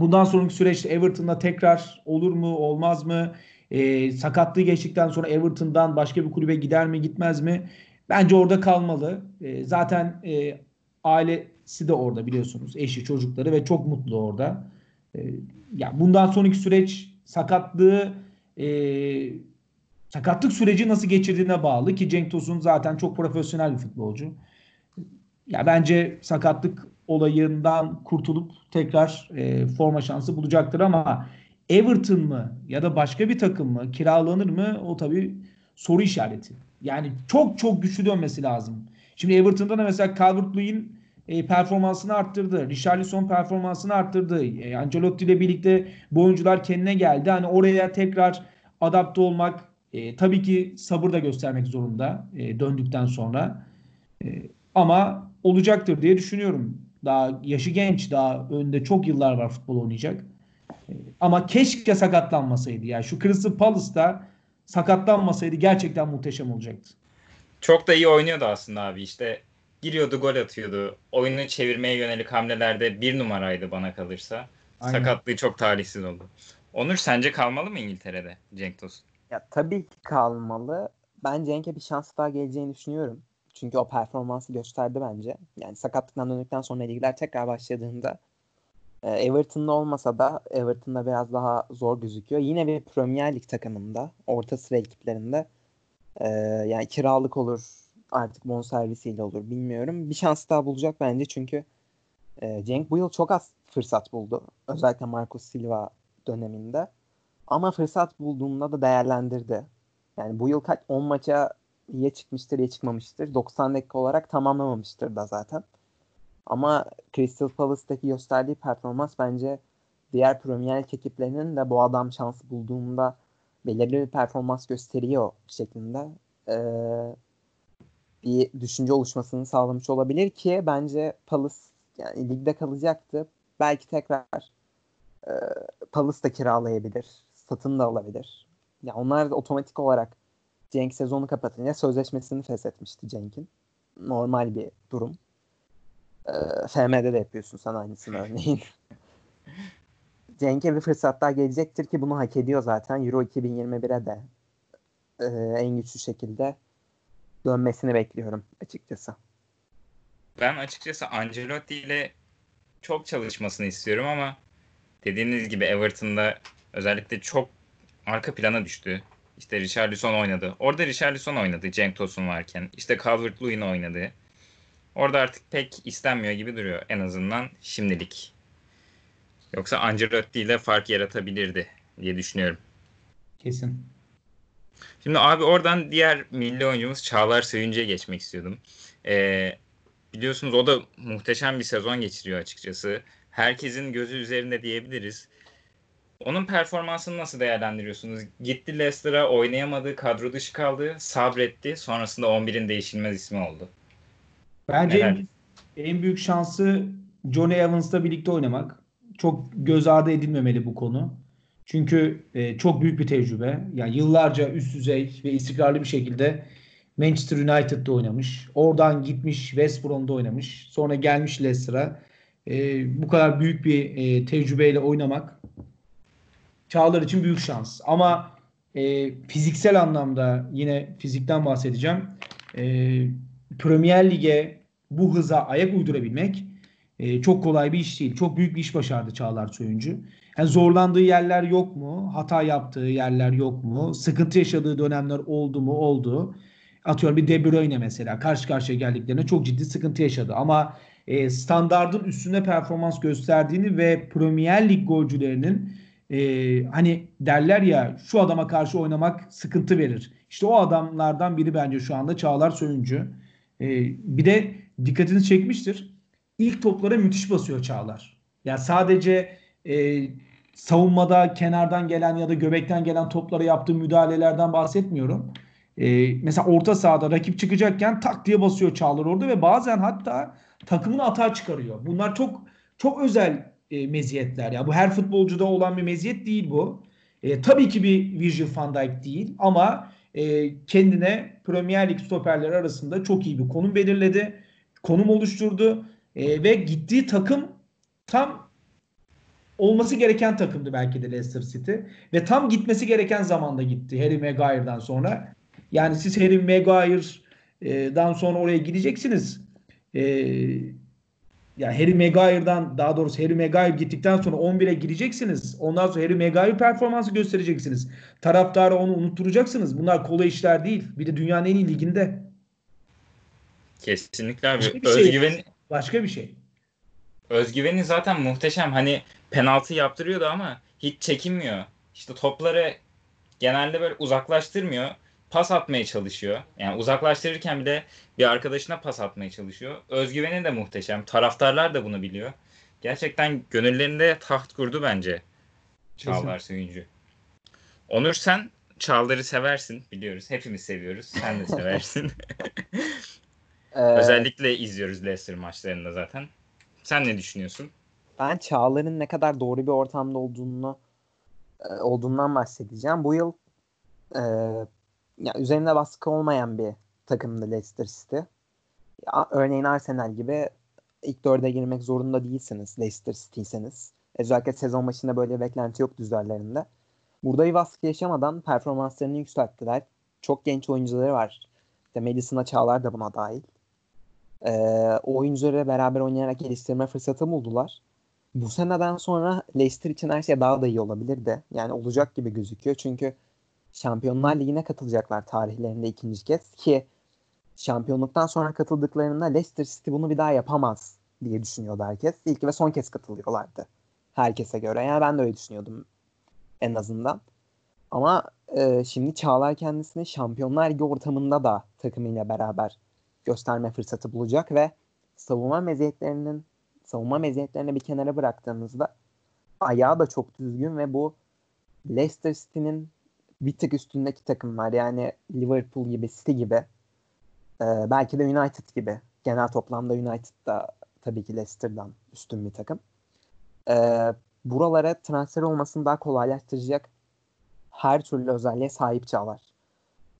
Bundan sonraki süreçte Everton'da tekrar olur mu olmaz mı? E, sakatlığı geçtikten sonra Everton'dan başka bir kulübe gider mi gitmez mi? Bence orada kalmalı. E, zaten e, ailesi de orada biliyorsunuz. Eşi, çocukları ve çok mutlu orada. E, ya bundan sonraki süreç sakatlığı e, sakatlık süreci nasıl geçirdiğine bağlı ki Cenk Tosun zaten çok profesyonel bir futbolcu. Ya bence sakatlık olayından kurtulup tekrar e, forma şansı bulacaktır ama Everton mı ya da başka bir takım mı kiralanır mı o tabii soru işareti. Yani çok çok güçlü dönmesi lazım. Şimdi Everton'da da mesela Calvert-Lewin e, performansını arttırdı. Richarlison performansını arttırdı. E, Ancelotti ile birlikte bu oyuncular kendine geldi. Hani oraya tekrar adapte olmak e, tabii ki sabır da göstermek zorunda e, döndükten sonra. E, ama olacaktır diye düşünüyorum. Daha yaşı genç, daha önde çok yıllar var futbol oynayacak. E, ama keşke sakatlanmasaydı. Yani şu Crystal Palace'da sakatlanmasaydı gerçekten muhteşem olacaktı. Çok da iyi oynuyordu aslında abi. İşte giriyordu, gol atıyordu. Oyunu çevirmeye yönelik hamlelerde bir numaraydı bana kalırsa. Aynen. Sakatlığı çok talihsiz oldu. Onur sence kalmalı mı İngiltere'de Cenk Tosun? Ya tabii ki kalmalı. Ben Cenk'e bir şans daha geleceğini düşünüyorum. Çünkü o performansı gösterdi bence. Yani sakatlıktan döndükten sonra ligler tekrar başladığında e, Everton'da olmasa da Everton'da biraz daha zor gözüküyor. Yine bir Premier Lig takımında, orta sıra ekiplerinde e, yani kiralık olur, artık bonservisiyle olur bilmiyorum. Bir şans daha bulacak bence çünkü e, Cenk bu yıl çok az fırsat buldu. Özellikle Marcos Silva döneminde. Ama fırsat bulduğunda da değerlendirdi. Yani bu yıl kaç 10 maça ya çıkmıştır ya çıkmamıştır. 90 dakika olarak tamamlamamıştır da zaten. Ama Crystal Palace'daki gösterdiği performans bence diğer Premier Lig ekiplerinin de bu adam şans bulduğunda belirli bir performans gösteriyor şeklinde ee, bir düşünce oluşmasını sağlamış olabilir ki bence Palace yani ligde kalacaktı. Belki tekrar e, Palace da kiralayabilir. Satın da alabilir. Ya yani onlar da otomatik olarak Cenk sezonu kapatınca sözleşmesini feshetmişti Cenk'in. Normal bir durum. E, FM'de de yapıyorsun sen aynısını örneğin. Cenk'e bir fırsat daha gelecektir ki bunu hak ediyor zaten. Euro 2021'e de e, en güçlü şekilde dönmesini bekliyorum açıkçası. Ben açıkçası Ancelotti ile çok çalışmasını istiyorum ama dediğiniz gibi Everton'da özellikle çok arka plana düştü. İşte Richarlison oynadı. Orada Richarlison oynadı Cenk Tosun varken. İşte Calvert-Lewin oynadı. Orada artık pek istenmiyor gibi duruyor en azından şimdilik. Yoksa Ancelotti ile fark yaratabilirdi diye düşünüyorum. Kesin. Şimdi abi oradan diğer milli oyuncumuz Çağlar Söyüncü'ye geçmek istiyordum. Ee, biliyorsunuz o da muhteşem bir sezon geçiriyor açıkçası. Herkesin gözü üzerinde diyebiliriz. Onun performansını nasıl değerlendiriyorsunuz? Gitti Leicester'a oynayamadı, kadro dışı kaldı, sabretti. Sonrasında 11'in değişilmez ismi oldu. Bence en, en büyük şansı Johnny Evans'la birlikte oynamak. Çok göz ardı edilmemeli bu konu. Çünkü e, çok büyük bir tecrübe. Yani yıllarca üst düzey ve istikrarlı bir şekilde Manchester United'da oynamış. Oradan gitmiş West Brom'da oynamış. Sonra gelmiş Leicester'a. E, bu kadar büyük bir e, tecrübeyle oynamak Çağlar için büyük şans. Ama e, fiziksel anlamda yine fizikten bahsedeceğim. E, Premier Lig'e bu hıza ayak uydurabilmek e, çok kolay bir iş değil. Çok büyük bir iş başardı Çağlar Söyüncü. Yani zorlandığı yerler yok mu? Hata yaptığı yerler yok mu? Sıkıntı yaşadığı dönemler oldu mu? Oldu. Atıyorum bir De Bruyne mesela karşı karşıya geldiklerinde çok ciddi sıkıntı yaşadı. Ama e, standardın üstünde performans gösterdiğini ve Premier Lig golcülerinin e, hani derler ya şu adama karşı oynamak sıkıntı verir. İşte o adamlardan biri bence şu anda Çağlar Söyüncü. E, bir de dikkatini çekmiştir. İlk toplara müthiş basıyor Çağlar. Yani sadece e, savunmada kenardan gelen ya da göbekten gelen toplara yaptığı müdahalelerden bahsetmiyorum. E, mesela orta sahada rakip çıkacakken tak diye basıyor Çağlar orada ve bazen hatta takımını atağa çıkarıyor. Bunlar çok çok özel e, meziyetler. Ya bu her futbolcuda olan bir meziyet değil bu. E, tabii ki bir Virgil van Dijk değil ama e, kendine Premier Lig stoperleri arasında çok iyi bir konum belirledi. Konum oluşturdu e, ve gittiği takım tam olması gereken takımdı belki de Leicester City. Ve tam gitmesi gereken zamanda gitti Harry Maguire'dan sonra. Yani siz Harry Maguire'dan sonra oraya gideceksiniz. Ee, yani Harry Maguire'dan daha doğrusu Harry Maguire gittikten sonra 11'e gireceksiniz. Ondan sonra Harry Maguire performansı göstereceksiniz. Taraftara onu unutturacaksınız. Bunlar kolay işler değil. Bir de dünyanın en iyi liginde. Kesinlikle abi. Başka bir şey. Özgüven... Şey. Başka bir şey. Özgüveni zaten muhteşem. Hani penaltı yaptırıyordu ama hiç çekinmiyor. İşte topları genelde böyle uzaklaştırmıyor. Pas atmaya çalışıyor. Yani uzaklaştırırken bile bir arkadaşına pas atmaya çalışıyor. Özgüveni de muhteşem. Taraftarlar da bunu biliyor. Gerçekten gönüllerinde taht kurdu bence. Çağlar Söyüncü. Onur sen Çağlar'ı seversin biliyoruz. Hepimiz seviyoruz. Sen de seversin. Ee, Özellikle izliyoruz Leicester maçlarında zaten. Sen ne düşünüyorsun? Ben Çağlar'ın ne kadar doğru bir ortamda olduğunu e, olduğundan bahsedeceğim. Bu yıl e, ya üzerinde baskı olmayan bir takımdı Leicester City. Ya, örneğin Arsenal gibi ilk dörde girmek zorunda değilsiniz Leicester City'seniz. Özellikle sezon başında böyle beklenti yoktu üzerlerinde. Burada bir baskı yaşamadan performanslarını yükselttiler. Çok genç oyuncuları var. İşte Madison'a Çağlar da buna dahil. Ee, o oyuncuları beraber oynayarak geliştirme fırsatı buldular. Bu seneden sonra Leicester için her şey daha da iyi olabilirdi. Yani olacak gibi gözüküyor. Çünkü Şampiyonlar Ligi'ne katılacaklar tarihlerinde ikinci kez ki şampiyonluktan sonra katıldıklarında Leicester City bunu bir daha yapamaz diye düşünüyordu herkes. İlk ve son kez katılıyorlardı herkese göre. Yani ben de öyle düşünüyordum en azından. Ama e, şimdi Çağlar kendisini Şampiyonlar Ligi ortamında da takımıyla beraber gösterme fırsatı bulacak ve savunma meziyetlerinin savunma meziyetlerini bir kenara bıraktığımızda ayağı da çok düzgün ve bu Leicester City'nin bir tık üstündeki takımlar yani Liverpool gibi, City gibi e, belki de United gibi. Genel toplamda United da tabii ki Leicester'dan üstün bir takım. E, buralara transfer olmasını daha kolaylaştıracak her türlü özelliğe sahip Çağlar.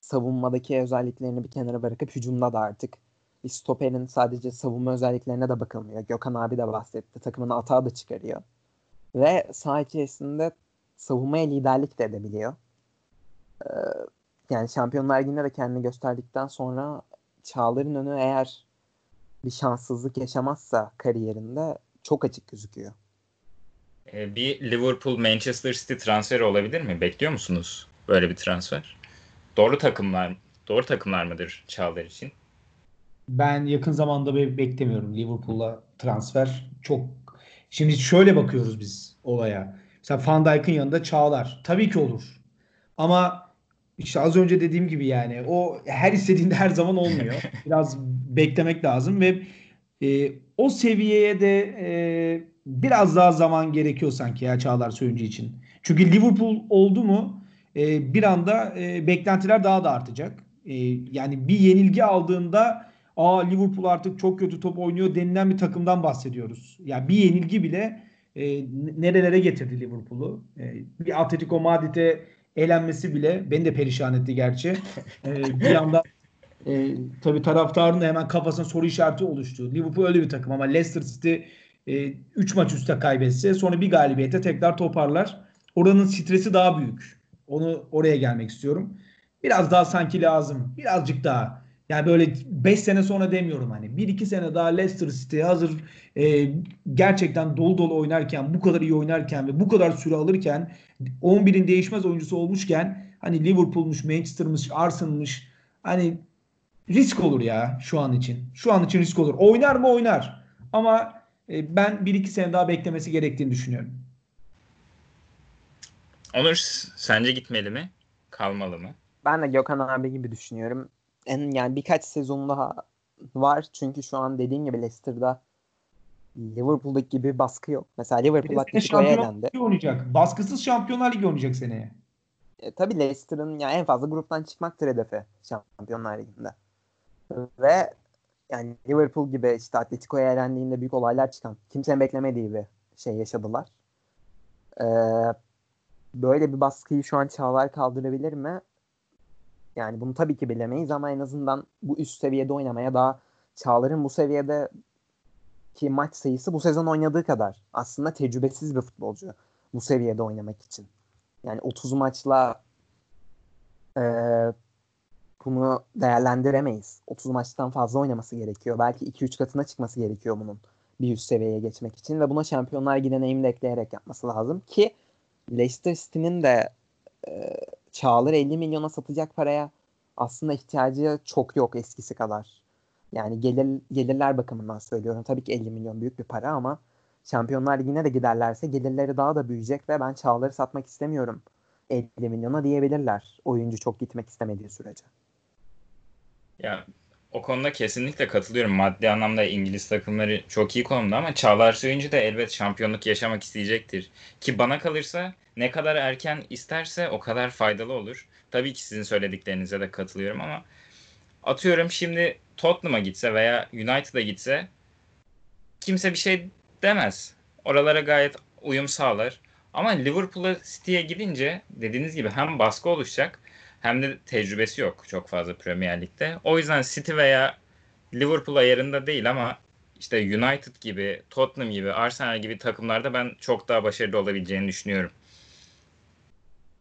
Savunmadaki özelliklerini bir kenara bırakıp hücumda da artık bir stoperin sadece savunma özelliklerine de bakılmıyor. Gökhan abi de bahsetti. Takımın atağı da çıkarıyor. Ve saha içerisinde savunmaya liderlik de edebiliyor. Ee, yani Şampiyonlar Ligi'nde de kendini gösterdikten sonra Çağlar'ın önü eğer bir şanssızlık yaşamazsa kariyerinde çok açık gözüküyor. Ee, bir Liverpool Manchester City transferi olabilir mi? Bekliyor musunuz böyle bir transfer? Doğru takımlar doğru takımlar mıdır Çağlar için? Ben yakın zamanda be- beklemiyorum Liverpool'a transfer. Çok Şimdi şöyle bakıyoruz biz olaya. Mesela Van Dijk'ın yanında Çağlar. Tabii ki olur. Ama işte az önce dediğim gibi yani o her istediğinde her zaman olmuyor. Biraz beklemek lazım ve e, o seviyeye de e, biraz daha zaman gerekiyor sanki ya Çağlar Söyüncü için. Çünkü Liverpool oldu mu e, bir anda e, beklentiler daha da artacak. E, yani bir yenilgi aldığında aa Liverpool artık çok kötü top oynuyor denilen bir takımdan bahsediyoruz. Yani bir yenilgi bile e, nerelere getirdi Liverpool'u. E, bir Atletico Madrid'e elenmesi bile beni de perişan etti gerçi. E, bir anda e, tabii taraftarın da hemen kafasına soru işareti oluştu. Liverpool öyle bir takım ama Leicester City 3 e, maç üstte kaybetse sonra bir galibiyete tekrar toparlar. Oranın stresi daha büyük. Onu oraya gelmek istiyorum. Biraz daha sanki lazım. Birazcık daha. Yani böyle 5 sene sonra demiyorum hani. 1-2 sene daha Leicester City hazır e, gerçekten dolu dolu oynarken, bu kadar iyi oynarken ve bu kadar süre alırken 11'in değişmez oyuncusu olmuşken hani Liverpool'muş, Manchester'mış, Arsenal'mış hani risk olur ya şu an için. Şu an için risk olur. Oynar mı oynar. Ama e, ben 1-2 sene daha beklemesi gerektiğini düşünüyorum. Onur sence gitmeli mi? Kalmalı mı? Ben de Gökhan abi gibi düşünüyorum. En yani birkaç sezon daha var. Çünkü şu an dediğim gibi Leicester'da Liverpool'daki gibi baskı yok. Mesela Liverpool Atletico'ya elendi. oynayacak. Baskısız Şampiyonlar Ligi oynayacak seneye. E, tabii Leicester'ın yani en fazla gruptan çıkmaktır hedefi Şampiyonlar Ligi'nde. Ve yani Liverpool gibi işte Atletico'ya elendiğinde büyük olaylar çıkan kimsenin beklemediği bir şey yaşadılar. Ee, böyle bir baskıyı şu an Çağlar kaldırabilir mi? Yani bunu tabii ki bilemeyiz ama en azından bu üst seviyede oynamaya daha Çağlar'ın bu seviyede ki maç sayısı bu sezon oynadığı kadar. Aslında tecrübesiz bir futbolcu bu seviyede oynamak için. Yani 30 maçla e, bunu değerlendiremeyiz. 30 maçtan fazla oynaması gerekiyor. Belki 2-3 katına çıkması gerekiyor bunun bir üst seviyeye geçmek için ve buna Şampiyonlar Ligi deneyimi de ekleyerek yapması lazım ki Leicester City'nin de e, Çağlar 50 milyona satacak paraya aslında ihtiyacı çok yok eskisi kadar. Yani gelir, gelirler bakımından söylüyorum. Tabii ki 50 milyon büyük bir para ama Şampiyonlar Ligi'ne de giderlerse gelirleri daha da büyüyecek ve ben Çağlar'ı satmak istemiyorum 50 milyona diyebilirler. Oyuncu çok gitmek istemediği sürece. Ya o konuda kesinlikle katılıyorum. Maddi anlamda İngiliz takımları çok iyi konumda ama Çağlar Söyüncü de elbet şampiyonluk yaşamak isteyecektir. Ki bana kalırsa ne kadar erken isterse o kadar faydalı olur. Tabii ki sizin söylediklerinize de katılıyorum ama atıyorum şimdi Tottenham'a gitse veya United'a gitse kimse bir şey demez. Oralara gayet uyum sağlar. Ama Liverpool'a City'ye gidince dediğiniz gibi hem baskı oluşacak hem de tecrübesi yok çok fazla Premier Lig'de. O yüzden City veya Liverpool ayarında değil ama işte United gibi, Tottenham gibi, Arsenal gibi takımlarda ben çok daha başarılı olabileceğini düşünüyorum.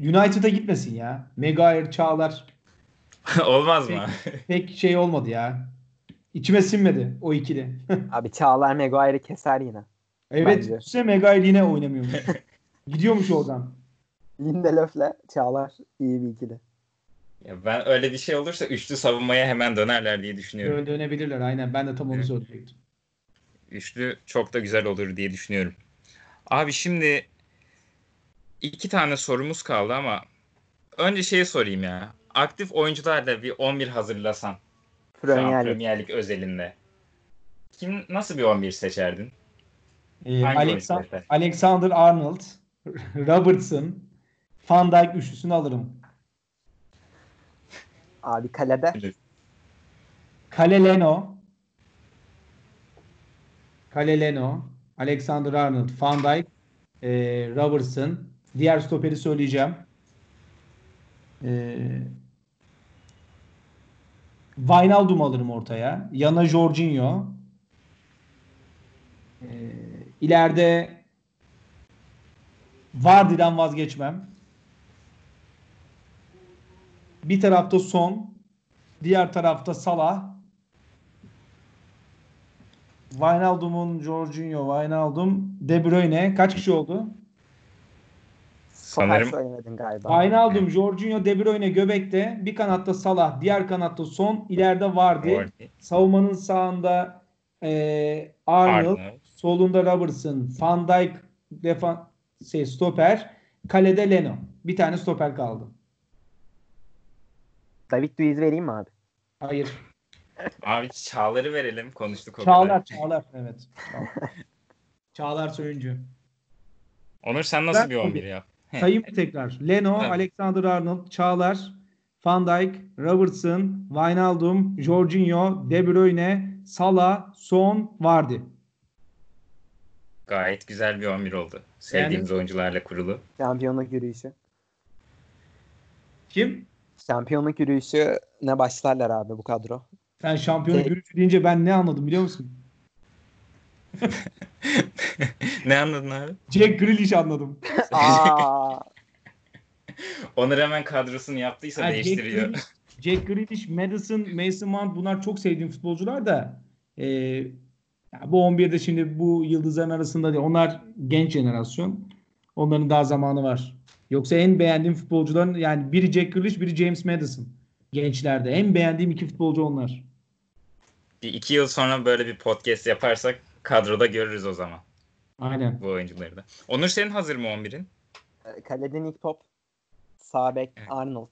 United'a gitmesin ya. Maguire, Çağlar. Olmaz mı? Pek, pek şey olmadı ya. İçime sinmedi o ikili. Abi Çağlar Maguire'ı keser yine. Evet. Bence. Maguire yine oynamıyormuş. Gidiyormuş oradan. Lindelöf'le Çağlar iyi bir ikili. Ya ben öyle bir şey olursa üçlü savunmaya hemen dönerler diye düşünüyorum. Öyle dönebilirler aynen. Ben de tam onu evet. söyleyecektim. Üçlü çok da güzel olur diye düşünüyorum. Abi şimdi iki tane sorumuz kaldı ama önce şeyi sorayım ya. Aktif oyuncularla bir 11 hazırlasan. Premier, Premier Lig özelinde. Kim nasıl bir 11 seçerdin? Ee, Alexander, Alexander Arnold, Robertson, Van Dijk üçlüsünü alırım. Abi kalede. Kale Leno. Kale Leno. Alexander Arnold, Van Dijk, e, Robertson. Diğer stoperi söyleyeceğim. E, Wijnaldum alırım ortaya. Yana Jorginho. E, ileride Vardy'den vazgeçmem. Bir tarafta Son, diğer tarafta Salah. Wijnaldum'un Jorginho, Wijnaldum, De Bruyne kaç kişi oldu? Sanırım söylemedin galiba. Wijnaldum, Jorginho, De Bruyne göbekte, bir kanatta Salah, diğer kanatta Son, ileride Vardy. Vardy. Savunmanın sağında e, Arnold, Arnold, solunda Robertson, Van Dijk defan şey, stoper, kalede Leno. Bir tane stoper kaldı. David Luiz vereyim mi abi? Hayır. Abi Çağlar'ı verelim. Konuştuk o Çağlar, kadar. Çağlar. Evet. Çağlar Soyuncu. Onur sen nasıl ben, bir 11 yap? Sayayım tekrar. Leno, evet. Alexander Arnold, Çağlar, Van Dijk, Robertson, Wijnaldum, Jorginho, De Bruyne, Salah, Son, Vardy. Gayet güzel bir 11 oldu. Sevdiğimiz yani, oyuncularla kurulu. Şampiyonluk yürüyüşü. Kim? Şampiyonluk yürüyüşü ne başlarlar abi bu kadro. Sen şampiyonluk yürüyüşü deyince ben ne anladım biliyor musun? ne anladın abi? Jack Grealish anladım. Aa. Onur hemen kadrosunu yaptıysa yani değiştiriyor. Jack Grealish, Jack Grealish, Madison, Mason Mount bunlar çok sevdiğim futbolcular da e, bu 11'de şimdi bu yıldızların arasında değil. Onlar genç jenerasyon. Onların daha zamanı var. Yoksa en beğendiğim futbolcuların yani biri Jack Grealish, biri James Madison. Gençlerde. En beğendiğim iki futbolcu onlar. Bir iki yıl sonra böyle bir podcast yaparsak kadroda görürüz o zaman. Aynen. Bu oyuncuları da. Onur senin hazır mı 11'in? Ee, kalede Nick Pop. Sağ bek evet. Arnold.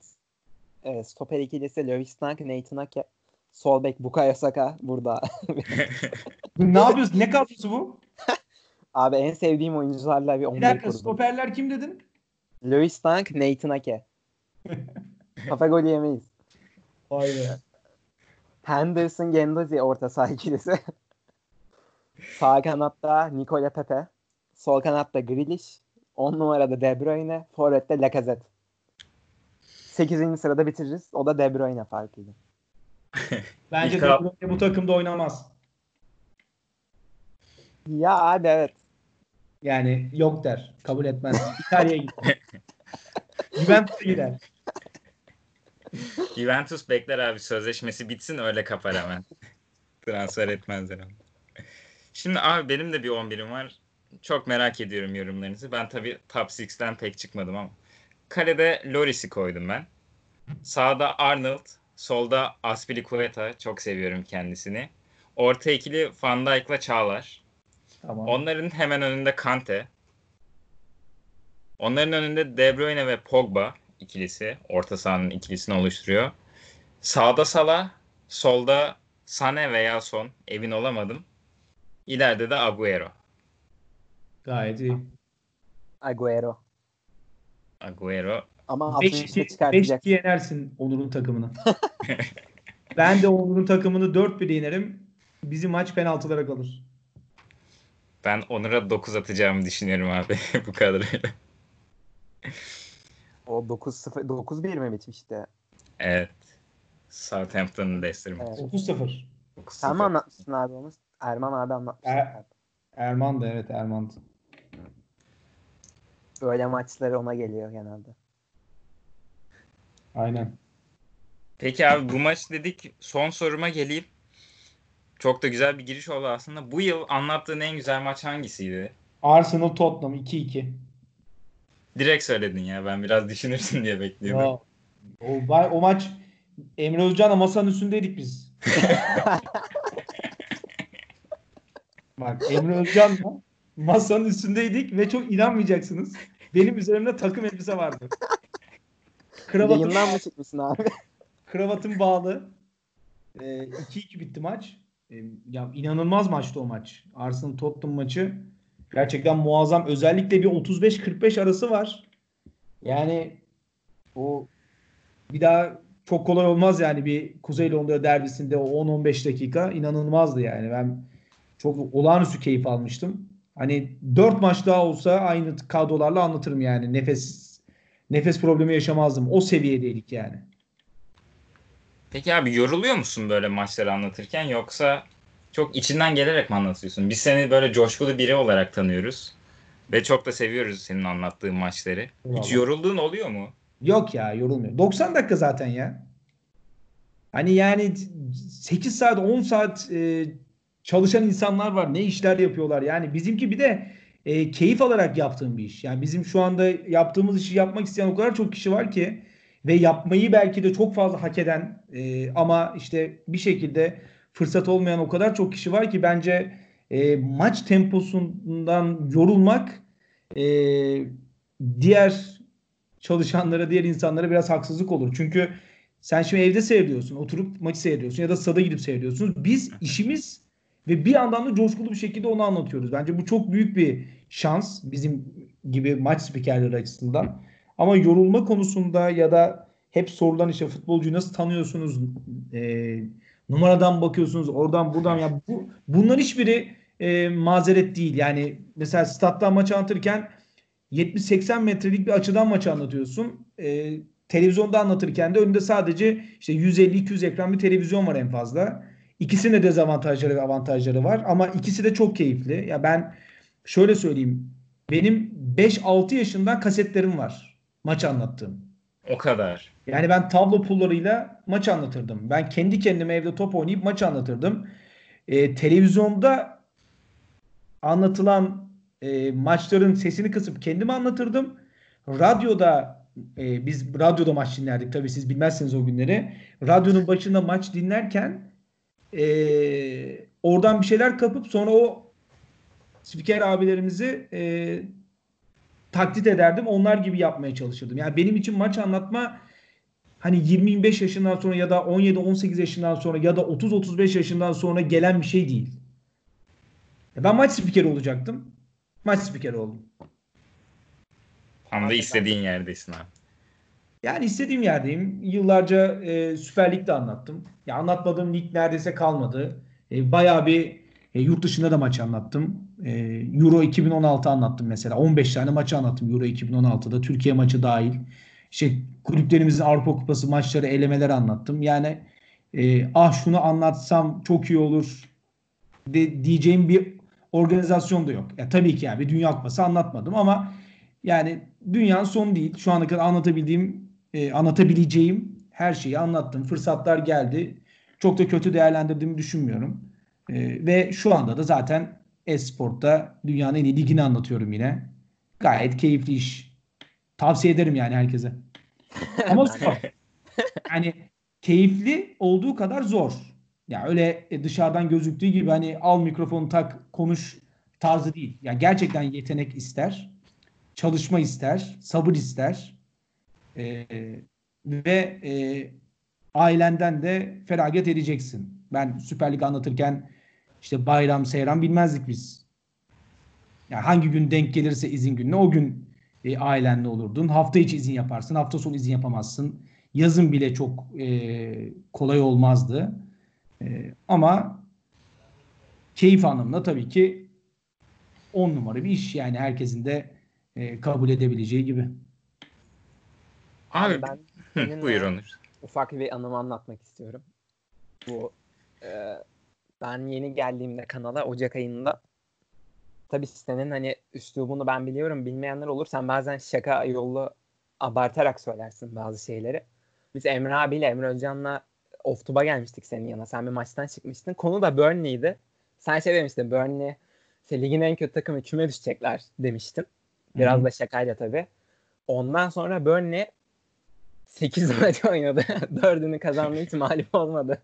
Evet, stoper ikilisi Lewis Dunk, Nathan Ake. Sol bek Bukayo Saka burada. ne yapıyorsun? Ne kadrosu bu? Abi en sevdiğim oyuncularla bir 11 Bir dakika kurdum. stoperler kim dedin? Lewis Dunk, Nathan Ake. Kafa golü yemeyiz. Vay be. Henderson, Gendozi orta saha ikilisi. Sağ kanatta Nicola Pepe. Sol kanatta Grealish. 10 numarada De Bruyne. Forvet'te Lacazette. 8. sırada bitiririz. O da De Bruyne farkıyla. Bence De Bruyne bu takımda oynamaz. Ya abi evet. Yani yok der. Kabul etmez. İtalya'ya gider. Juventus'a gider. Juventus bekler abi sözleşmesi bitsin öyle kapar hemen. Transfer etmezler ama. Şimdi abi benim de bir 11'im var. Çok merak ediyorum yorumlarınızı. Ben tabii top 6'den pek çıkmadım ama. Kalede Loris'i koydum ben. Sağda Arnold, solda Aspilicueta. Çok seviyorum kendisini. Orta ikili Van Dijk'la Çağlar. Tamam. Onların hemen önünde Kante. Onların önünde De Bruyne ve Pogba ikilisi. Orta sahanın ikilisini oluşturuyor. Sağda Salah, solda Sane veya Son. Emin olamadım. İleride de Agüero. Gayet iyi. Agüero. Agüero. Ama 5-2 yenersin Onur'un takımını. ben de Onur'un takımını 4-1 yenerim. Bizim maç penaltılara kalır. Ben Onur'a 9 atacağımı düşünüyorum abi bu kadroyla. O 9-0 9-1 mi bitmişti? Evet. Southampton'ın Leicester evet. 9-0. Sen mi anlatmışsın abi onu? Erman abi anlatmıştı. Er, Erman da evet Erman. Böyle maçları ona geliyor genelde. Aynen. Peki abi bu maç dedik son soruma geleyim. Çok da güzel bir giriş oldu aslında. Bu yıl anlattığın en güzel maç hangisiydi? Arsenal Tottenham 2-2. Direkt söyledin ya. Ben biraz düşünürsün diye bekliyorum. o, o maç Emre Özcan'la masanın üstündeydik biz. Bak Emre Özcan'la masanın üstündeydik ve çok inanmayacaksınız. Benim üzerimde takım elbise vardı. kravatım, Yayından mı çıkmışsın abi? kravatım bağlı. 2-2 ee, bitti maç. Ee, ya inanılmaz maçtı o maç. Arsenal Tottenham maçı gerçekten muazzam. Özellikle bir 35-45 arası var. Yani o bir daha çok kolay olmaz yani bir Kuzey Londra derbisinde o 10-15 dakika inanılmazdı yani. Ben çok olağanüstü keyif almıştım. Hani 4 maç daha olsa aynı kadrolarla anlatırım yani. Nefes nefes problemi yaşamazdım. O seviyedeydik yani. Peki abi yoruluyor musun böyle maçları anlatırken yoksa çok içinden gelerek mi anlatıyorsun? Biz seni böyle coşkulu biri olarak tanıyoruz. Ve çok da seviyoruz senin anlattığın maçları. Vallahi. Hiç yorulduğun oluyor mu? Yok ya yorulmuyor. 90 dakika zaten ya. Hani yani 8 saat 10 saat e, çalışan insanlar var. Ne işler yapıyorlar. Yani bizimki bir de e, keyif alarak yaptığım bir iş. Yani bizim şu anda yaptığımız işi yapmak isteyen o kadar çok kişi var ki ve yapmayı belki de çok fazla hak eden e, ama işte bir şekilde fırsat olmayan o kadar çok kişi var ki bence e, maç temposundan yorulmak e, diğer çalışanlara, diğer insanlara biraz haksızlık olur. Çünkü sen şimdi evde seyrediyorsun, oturup maçı seyrediyorsun ya da stada gidip seyrediyorsunuz. Biz işimiz ve bir yandan da coşkulu bir şekilde onu anlatıyoruz. Bence bu çok büyük bir şans bizim gibi maç spikerleri açısından. Ama yorulma konusunda ya da hep sorulan işte futbolcuyu nasıl tanıyorsunuz? E, numaradan bakıyorsunuz oradan buradan ya bu bunların hiçbiri e, mazeret değil. Yani mesela stat'tan maçı anlatırken 70-80 metrelik bir açıdan maçı anlatıyorsun. E, televizyonda anlatırken de önünde sadece işte 150-200 ekran bir televizyon var en fazla. İkisinin de dezavantajları ve avantajları var ama ikisi de çok keyifli. Ya ben şöyle söyleyeyim. Benim 5-6 yaşından kasetlerim var. Maç anlattığım. O kadar. Yani ben tablo pullarıyla maç anlatırdım. Ben kendi kendime evde top oynayıp maç anlatırdım. Ee, televizyonda anlatılan e, maçların sesini kısıp kendim anlatırdım. Radyoda e, biz radyoda maç dinlerdik. Tabii siz bilmezsiniz o günleri. Radyonun başında maç dinlerken e, oradan bir şeyler kapıp sonra o spiker abilerimizi e, taklit ederdim. Onlar gibi yapmaya çalışırdım. Yani benim için maç anlatma hani 20-25 yaşından sonra ya da 17-18 yaşından sonra ya da 30-35 yaşından sonra gelen bir şey değil. Ben maç spikeri olacaktım. Maç spikeri oldum. Tam da istediğin yerdesin abi. Yani istediğim yerdeyim. Yıllarca e, Süper Lig'de anlattım. Ya anlatmadığım lig neredeyse kalmadı. E, bayağı bir e, yurt dışında da maç anlattım. E, Euro 2016 anlattım mesela. 15 tane maçı anlattım Euro 2016'da. Türkiye maçı dahil. İşte kulüplerimizin Avrupa Kupası maçları, elemeler anlattım. Yani e, ah şunu anlatsam çok iyi olur de, diyeceğim bir organizasyon da yok. Ya tabii ki yani bir Dünya Kupası anlatmadım ama yani dünyanın sonu değil. Şu ana kadar anlatabildiğim, e, anlatabileceğim her şeyi anlattım. Fırsatlar geldi. Çok da kötü değerlendirdiğimi düşünmüyorum. E, ve şu anda da zaten Esport'ta dünyanın en iyi ligini anlatıyorum yine. Gayet keyifli iş. Tavsiye ederim yani herkese. Ama zor. Yani keyifli olduğu kadar zor. Ya yani öyle e, dışarıdan gözüktüğü gibi hani al mikrofonu tak konuş tarzı değil. Ya yani gerçekten yetenek ister çalışma ister, sabır ister e, ve e, ailenden de feragat edeceksin. Ben Süper Lig anlatırken işte bayram, seyran bilmezdik biz. Yani hangi gün denk gelirse izin gününe o gün e, ailenle olurdun. Hafta içi izin yaparsın, hafta sonu izin yapamazsın. Yazın bile çok e, kolay olmazdı. E, ama keyif anlamında tabii ki on numara bir iş yani herkesin de e, kabul edebileceği gibi. Abi ben buyur Onur. Ufak bir anımı anlatmak istiyorum. Bu e, ben yeni geldiğimde kanala Ocak ayında tabii senin hani üslubunu ben biliyorum. Bilmeyenler olur. Sen bazen şaka yollu abartarak söylersin bazı şeyleri. Biz Emre abiyle Emre Özcan'la off gelmiştik senin yana. Sen bir maçtan çıkmıştın. Konu da Burnley'di. Sen şey demiştin Burnley işte ligin en kötü takımı küme düşecekler demiştin. Biraz Hı-hı. da şakayla tabii. Ondan sonra Burnley 8 maç oynadı. Dördünü kazanma ihtimali olmadı.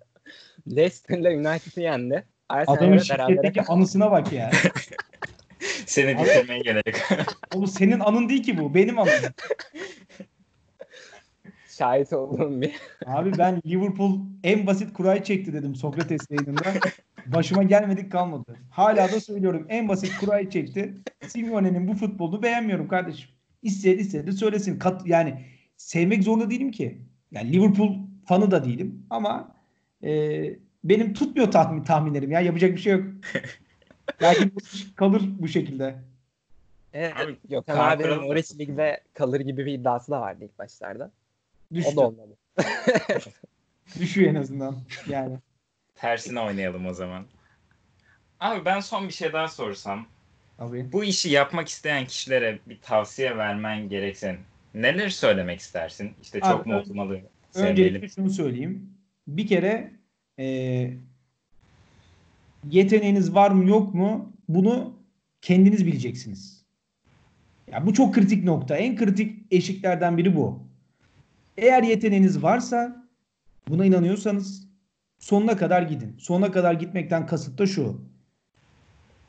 Leicester'la United'ı yendi. Adamın şirketteki anısına bak ya. Seni bitirmeye gerek. Oğlum senin anın değil ki bu. Benim anım. şahit olduğum bir. Abi ben Liverpool en basit kurayı çekti dedim Sokrates yayınında. Başıma gelmedik kalmadı. Hala da söylüyorum en basit kurayı çekti. Simeone'nin bu futbolunu beğenmiyorum kardeşim. İstedi istedi söylesin. Kat, yani sevmek zorunda değilim ki. Yani Liverpool fanı da değilim ama e, benim tutmuyor tahmin tahminlerim ya yapacak bir şey yok. Belki kalır bu şekilde. Evet, abi, Gökhan abinin Norwich Lig'de kalır gibi bir iddiası da vardı ilk başlarda. Düştü. O da olmadı. Düşüyor en azından yani. Tersine oynayalım o zaman. Abi ben son bir şey daha sorsam. Abi. Bu işi yapmak isteyen kişilere bir tavsiye vermen gereksen neler söylemek istersin? İşte çok Abi, mu okumalı? Öncelikle şunu söyleyeyim. Bir kere e, yeteneğiniz var mı yok mu bunu kendiniz bileceksiniz. Ya bu çok kritik nokta. En kritik eşiklerden biri bu. Eğer yeteneğiniz varsa buna inanıyorsanız sonuna kadar gidin. Sonuna kadar gitmekten kasıt da şu.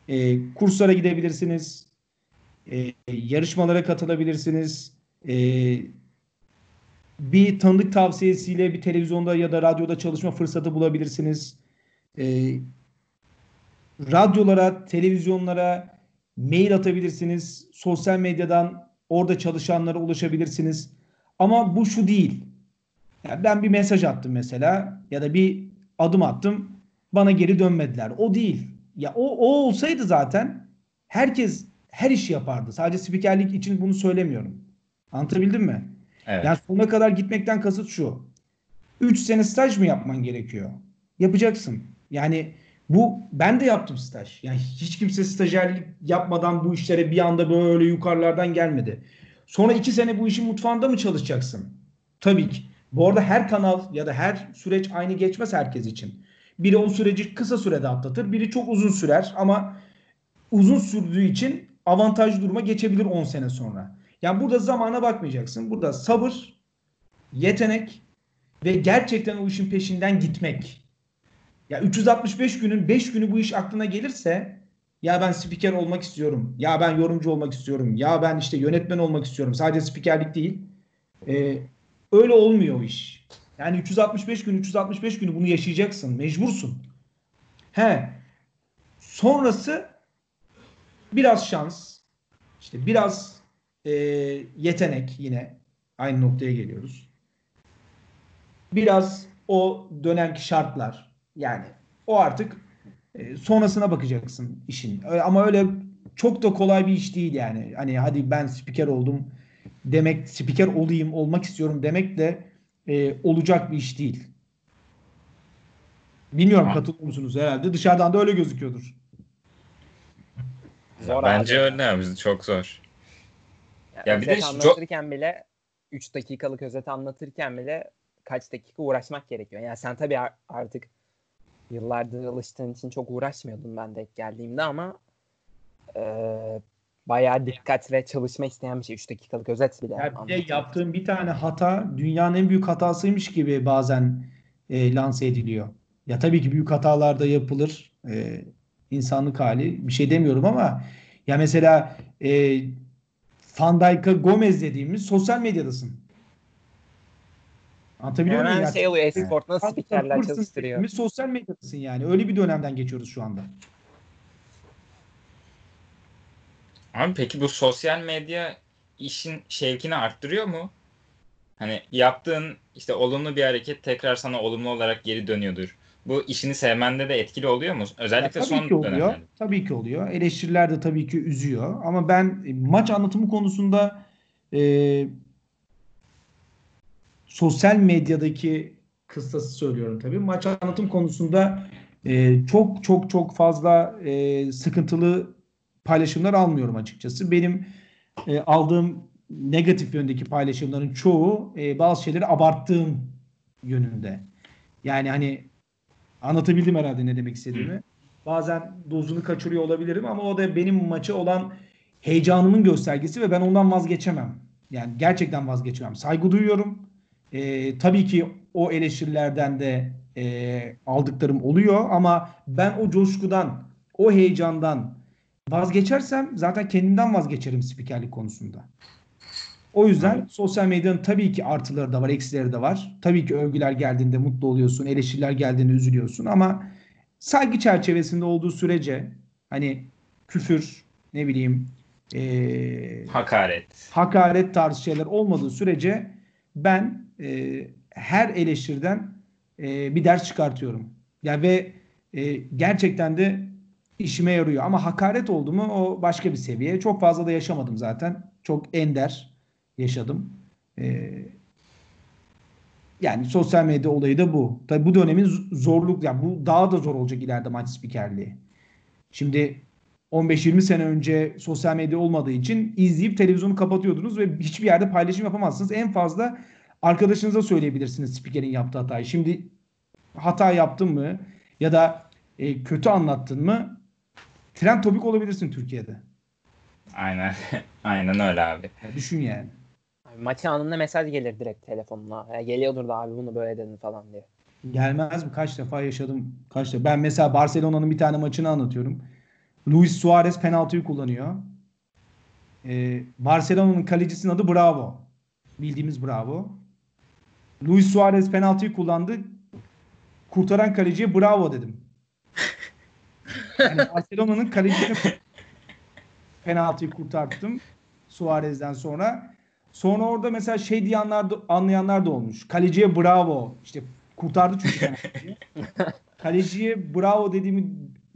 E, kurslara gidebilirsiniz. E, yarışmalara katılabilirsiniz. E, bir tanıdık tavsiyesiyle bir televizyonda ya da radyoda çalışma fırsatı bulabilirsiniz. E, radyolara, televizyonlara mail atabilirsiniz. Sosyal medyadan orada çalışanlara ulaşabilirsiniz. Ama bu şu değil. Yani ben bir mesaj attım mesela ya da bir adım attım. Bana geri dönmediler. O değil. Ya o, o olsaydı zaten herkes her işi yapardı. Sadece spikerlik için bunu söylemiyorum. Anlatabildim mi? Evet. Yani sonuna kadar gitmekten kasıt şu. 3 sene staj mı yapman gerekiyor? Yapacaksın. Yani bu ben de yaptım staj. Yani hiç kimse stajyerlik yapmadan bu işlere bir anda böyle yukarılardan gelmedi. Sonra iki sene bu işin mutfağında mı çalışacaksın? Tabii ki. Bu arada her kanal ya da her süreç aynı geçmez herkes için. Biri o süreci kısa sürede atlatır, biri çok uzun sürer ama uzun sürdüğü için avantajlı duruma geçebilir 10 sene sonra. Yani burada zamana bakmayacaksın. Burada sabır, yetenek ve gerçekten o işin peşinden gitmek. Ya 365 günün 5 günü bu iş aklına gelirse ya ben spiker olmak istiyorum. Ya ben yorumcu olmak istiyorum. Ya ben işte yönetmen olmak istiyorum. Sadece spikerlik değil. Ee, öyle olmuyor o iş. Yani 365 gün 365 günü bunu yaşayacaksın. Mecbursun. He. Sonrası biraz şans. işte biraz e, yetenek yine. Aynı noktaya geliyoruz. Biraz o dönemki şartlar. Yani o artık e, sonrasına bakacaksın işin. Ama öyle çok da kolay bir iş değil yani. Hani hadi ben spiker oldum demek, spiker olayım, olmak istiyorum demek de e, olacak bir iş değil. Bilmiyorum katılıyor musunuz herhalde. Dışarıdan da öyle gözüküyordur. Zor Bence öyle abi. Çok zor. Ya, ya bir de anlatırken çok... bile 3 dakikalık özet anlatırken bile kaç dakika uğraşmak gerekiyor. Yani sen tabii artık yıllardır alıştığın için çok uğraşmıyordun ben de geldiğimde ama e, bayağı dikkat ve çalışma isteyen bir şey. 3 dakikalık özet bile. Ya bir de yaptığın bir tane hata dünyanın en büyük hatasıymış gibi bazen e, lanse ediliyor. Ya tabii ki büyük hatalar da yapılır. E, insanlık hali. Bir şey demiyorum ama ya mesela e, Van Dijk'a Gomez dediğimiz sosyal medyadasın. Anlatabiliyor muyum? Hemen şey oluyor Esport'ta nasıl spikerler çalıştırıyor. Sosyal medyadasın yani. Öyle bir dönemden geçiyoruz şu anda. Abi peki bu sosyal medya işin şevkini arttırıyor mu? Hani yaptığın işte olumlu bir hareket tekrar sana olumlu olarak geri dönüyordur. Bu işini sevmende de etkili oluyor mu? Özellikle ya, tabii son ki oluyor. Dönemlerde. Tabii ki oluyor. Eleştiriler de tabii ki üzüyor. Ama ben e, maç anlatımı konusunda e, sosyal medyadaki kıstası söylüyorum tabii. Maç anlatım konusunda e, çok çok çok fazla e, sıkıntılı paylaşımlar almıyorum açıkçası. Benim e, aldığım negatif yöndeki paylaşımların çoğu e, bazı şeyleri abarttığım yönünde. Yani hani anlatabildim herhalde ne demek istediğimi. Bazen dozunu kaçırıyor olabilirim ama o da benim maçı olan heyecanımın göstergesi ve ben ondan vazgeçemem. Yani gerçekten vazgeçemem. Saygı duyuyorum. E, tabii ki o eleştirilerden de e, aldıklarım oluyor ama ben o coşkudan, o heyecandan vazgeçersem zaten kendimden vazgeçerim spikerlik konusunda. O yüzden evet. sosyal medyanın tabii ki artıları da var, eksileri de var. Tabii ki övgüler geldiğinde mutlu oluyorsun, eleştiriler geldiğinde üzülüyorsun ama saygı çerçevesinde olduğu sürece hani küfür, ne bileyim e, hakaret hakaret tarzı şeyler olmadığı sürece ben e, her eleştiriden e, bir ders çıkartıyorum. Ya ve e, gerçekten de işime yarıyor. Ama hakaret oldu mu o başka bir seviye. Çok fazla da yaşamadım zaten. Çok ender yaşadım. E, yani sosyal medya olayı da bu. Tabii bu dönemin zorluk yani bu daha da zor olacak ileride maç spikerliği. Şimdi 15-20 sene önce sosyal medya olmadığı için izleyip televizyonu kapatıyordunuz ve hiçbir yerde paylaşım yapamazsınız. En fazla arkadaşınıza söyleyebilirsiniz spikerin yaptığı hatayı. Şimdi hata yaptın mı ya da e, kötü anlattın mı trend topik olabilirsin Türkiye'de. Aynen. Aynen öyle abi. Ya düşün yani. Maçın anında mesaj gelir direkt telefonuna. Ya geliyordur da abi bunu böyle dedin falan diye. Gelmez mi? Kaç defa yaşadım. Kaç defa. Ben mesela Barcelona'nın bir tane maçını anlatıyorum. Luis Suarez penaltıyı kullanıyor. Ee, Barcelona'nın kalecisinin adı Bravo. Bildiğimiz Bravo. Luis Suarez penaltıyı kullandı. Kurtaran kaleciye bravo dedim. Yani Barcelona'nın kalecisini penaltıyı kurtarttım Suarez'den sonra. Sonra orada mesela şey diyenler de, anlayanlar da olmuş. Kaleciye bravo. İşte kurtardı çünkü penaltıyı. Kaleciye bravo dediğimi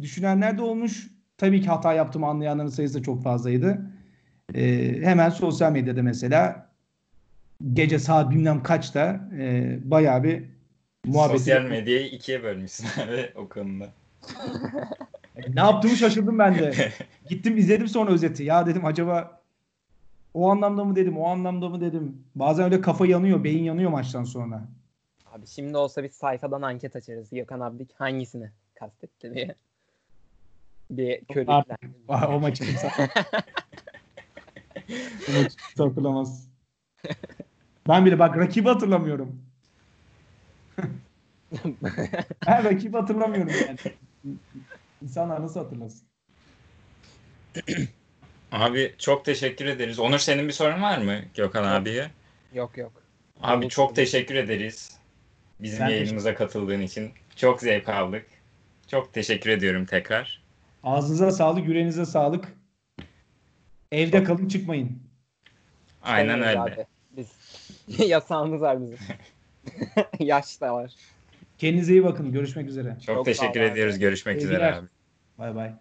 düşünenler de olmuş. Tabii ki hata yaptığımı anlayanların sayısı da çok fazlaydı. Ee, hemen sosyal medyada mesela gece saat bilmem kaçta e, bayağı bir muhabbet. Sosyal medyayı ikiye bölmüşsün abi o konuda. ne yaptığımı şaşırdım ben de. Gittim izledim sonra özeti. Ya dedim acaba o anlamda mı dedim, o anlamda mı dedim. Bazen öyle kafa yanıyor, beyin yanıyor maçtan sonra. Abi şimdi olsa bir sayfadan anket açarız. Gökhan abi hangisini kastetti diye. Bir körükler. o maçı kimse o maçı hatırlamaz. Ben bile bak rakibi hatırlamıyorum. ben rakibi hatırlamıyorum yani. İnsanlar nasıl hatırlasın? Abi çok teşekkür ederiz. Onur senin bir sorun var mı Gökhan yok. abiye? Yok yok. Abi çok, çok teşekkür ederiz. Bizim ben yayınımıza katıldığın için. Çok zevk aldık. Çok teşekkür ediyorum tekrar. Ağzınıza sağlık, yüreğinize sağlık. Evde çok... kalın çıkmayın. Aynen öyle. Abi. Biz yasağımız var bizim. Yaş da var. Kendinize iyi bakın. Görüşmek üzere. Çok, Çok teşekkür ediyoruz. Görüşmek Sevgiler. üzere abi. Bay bay.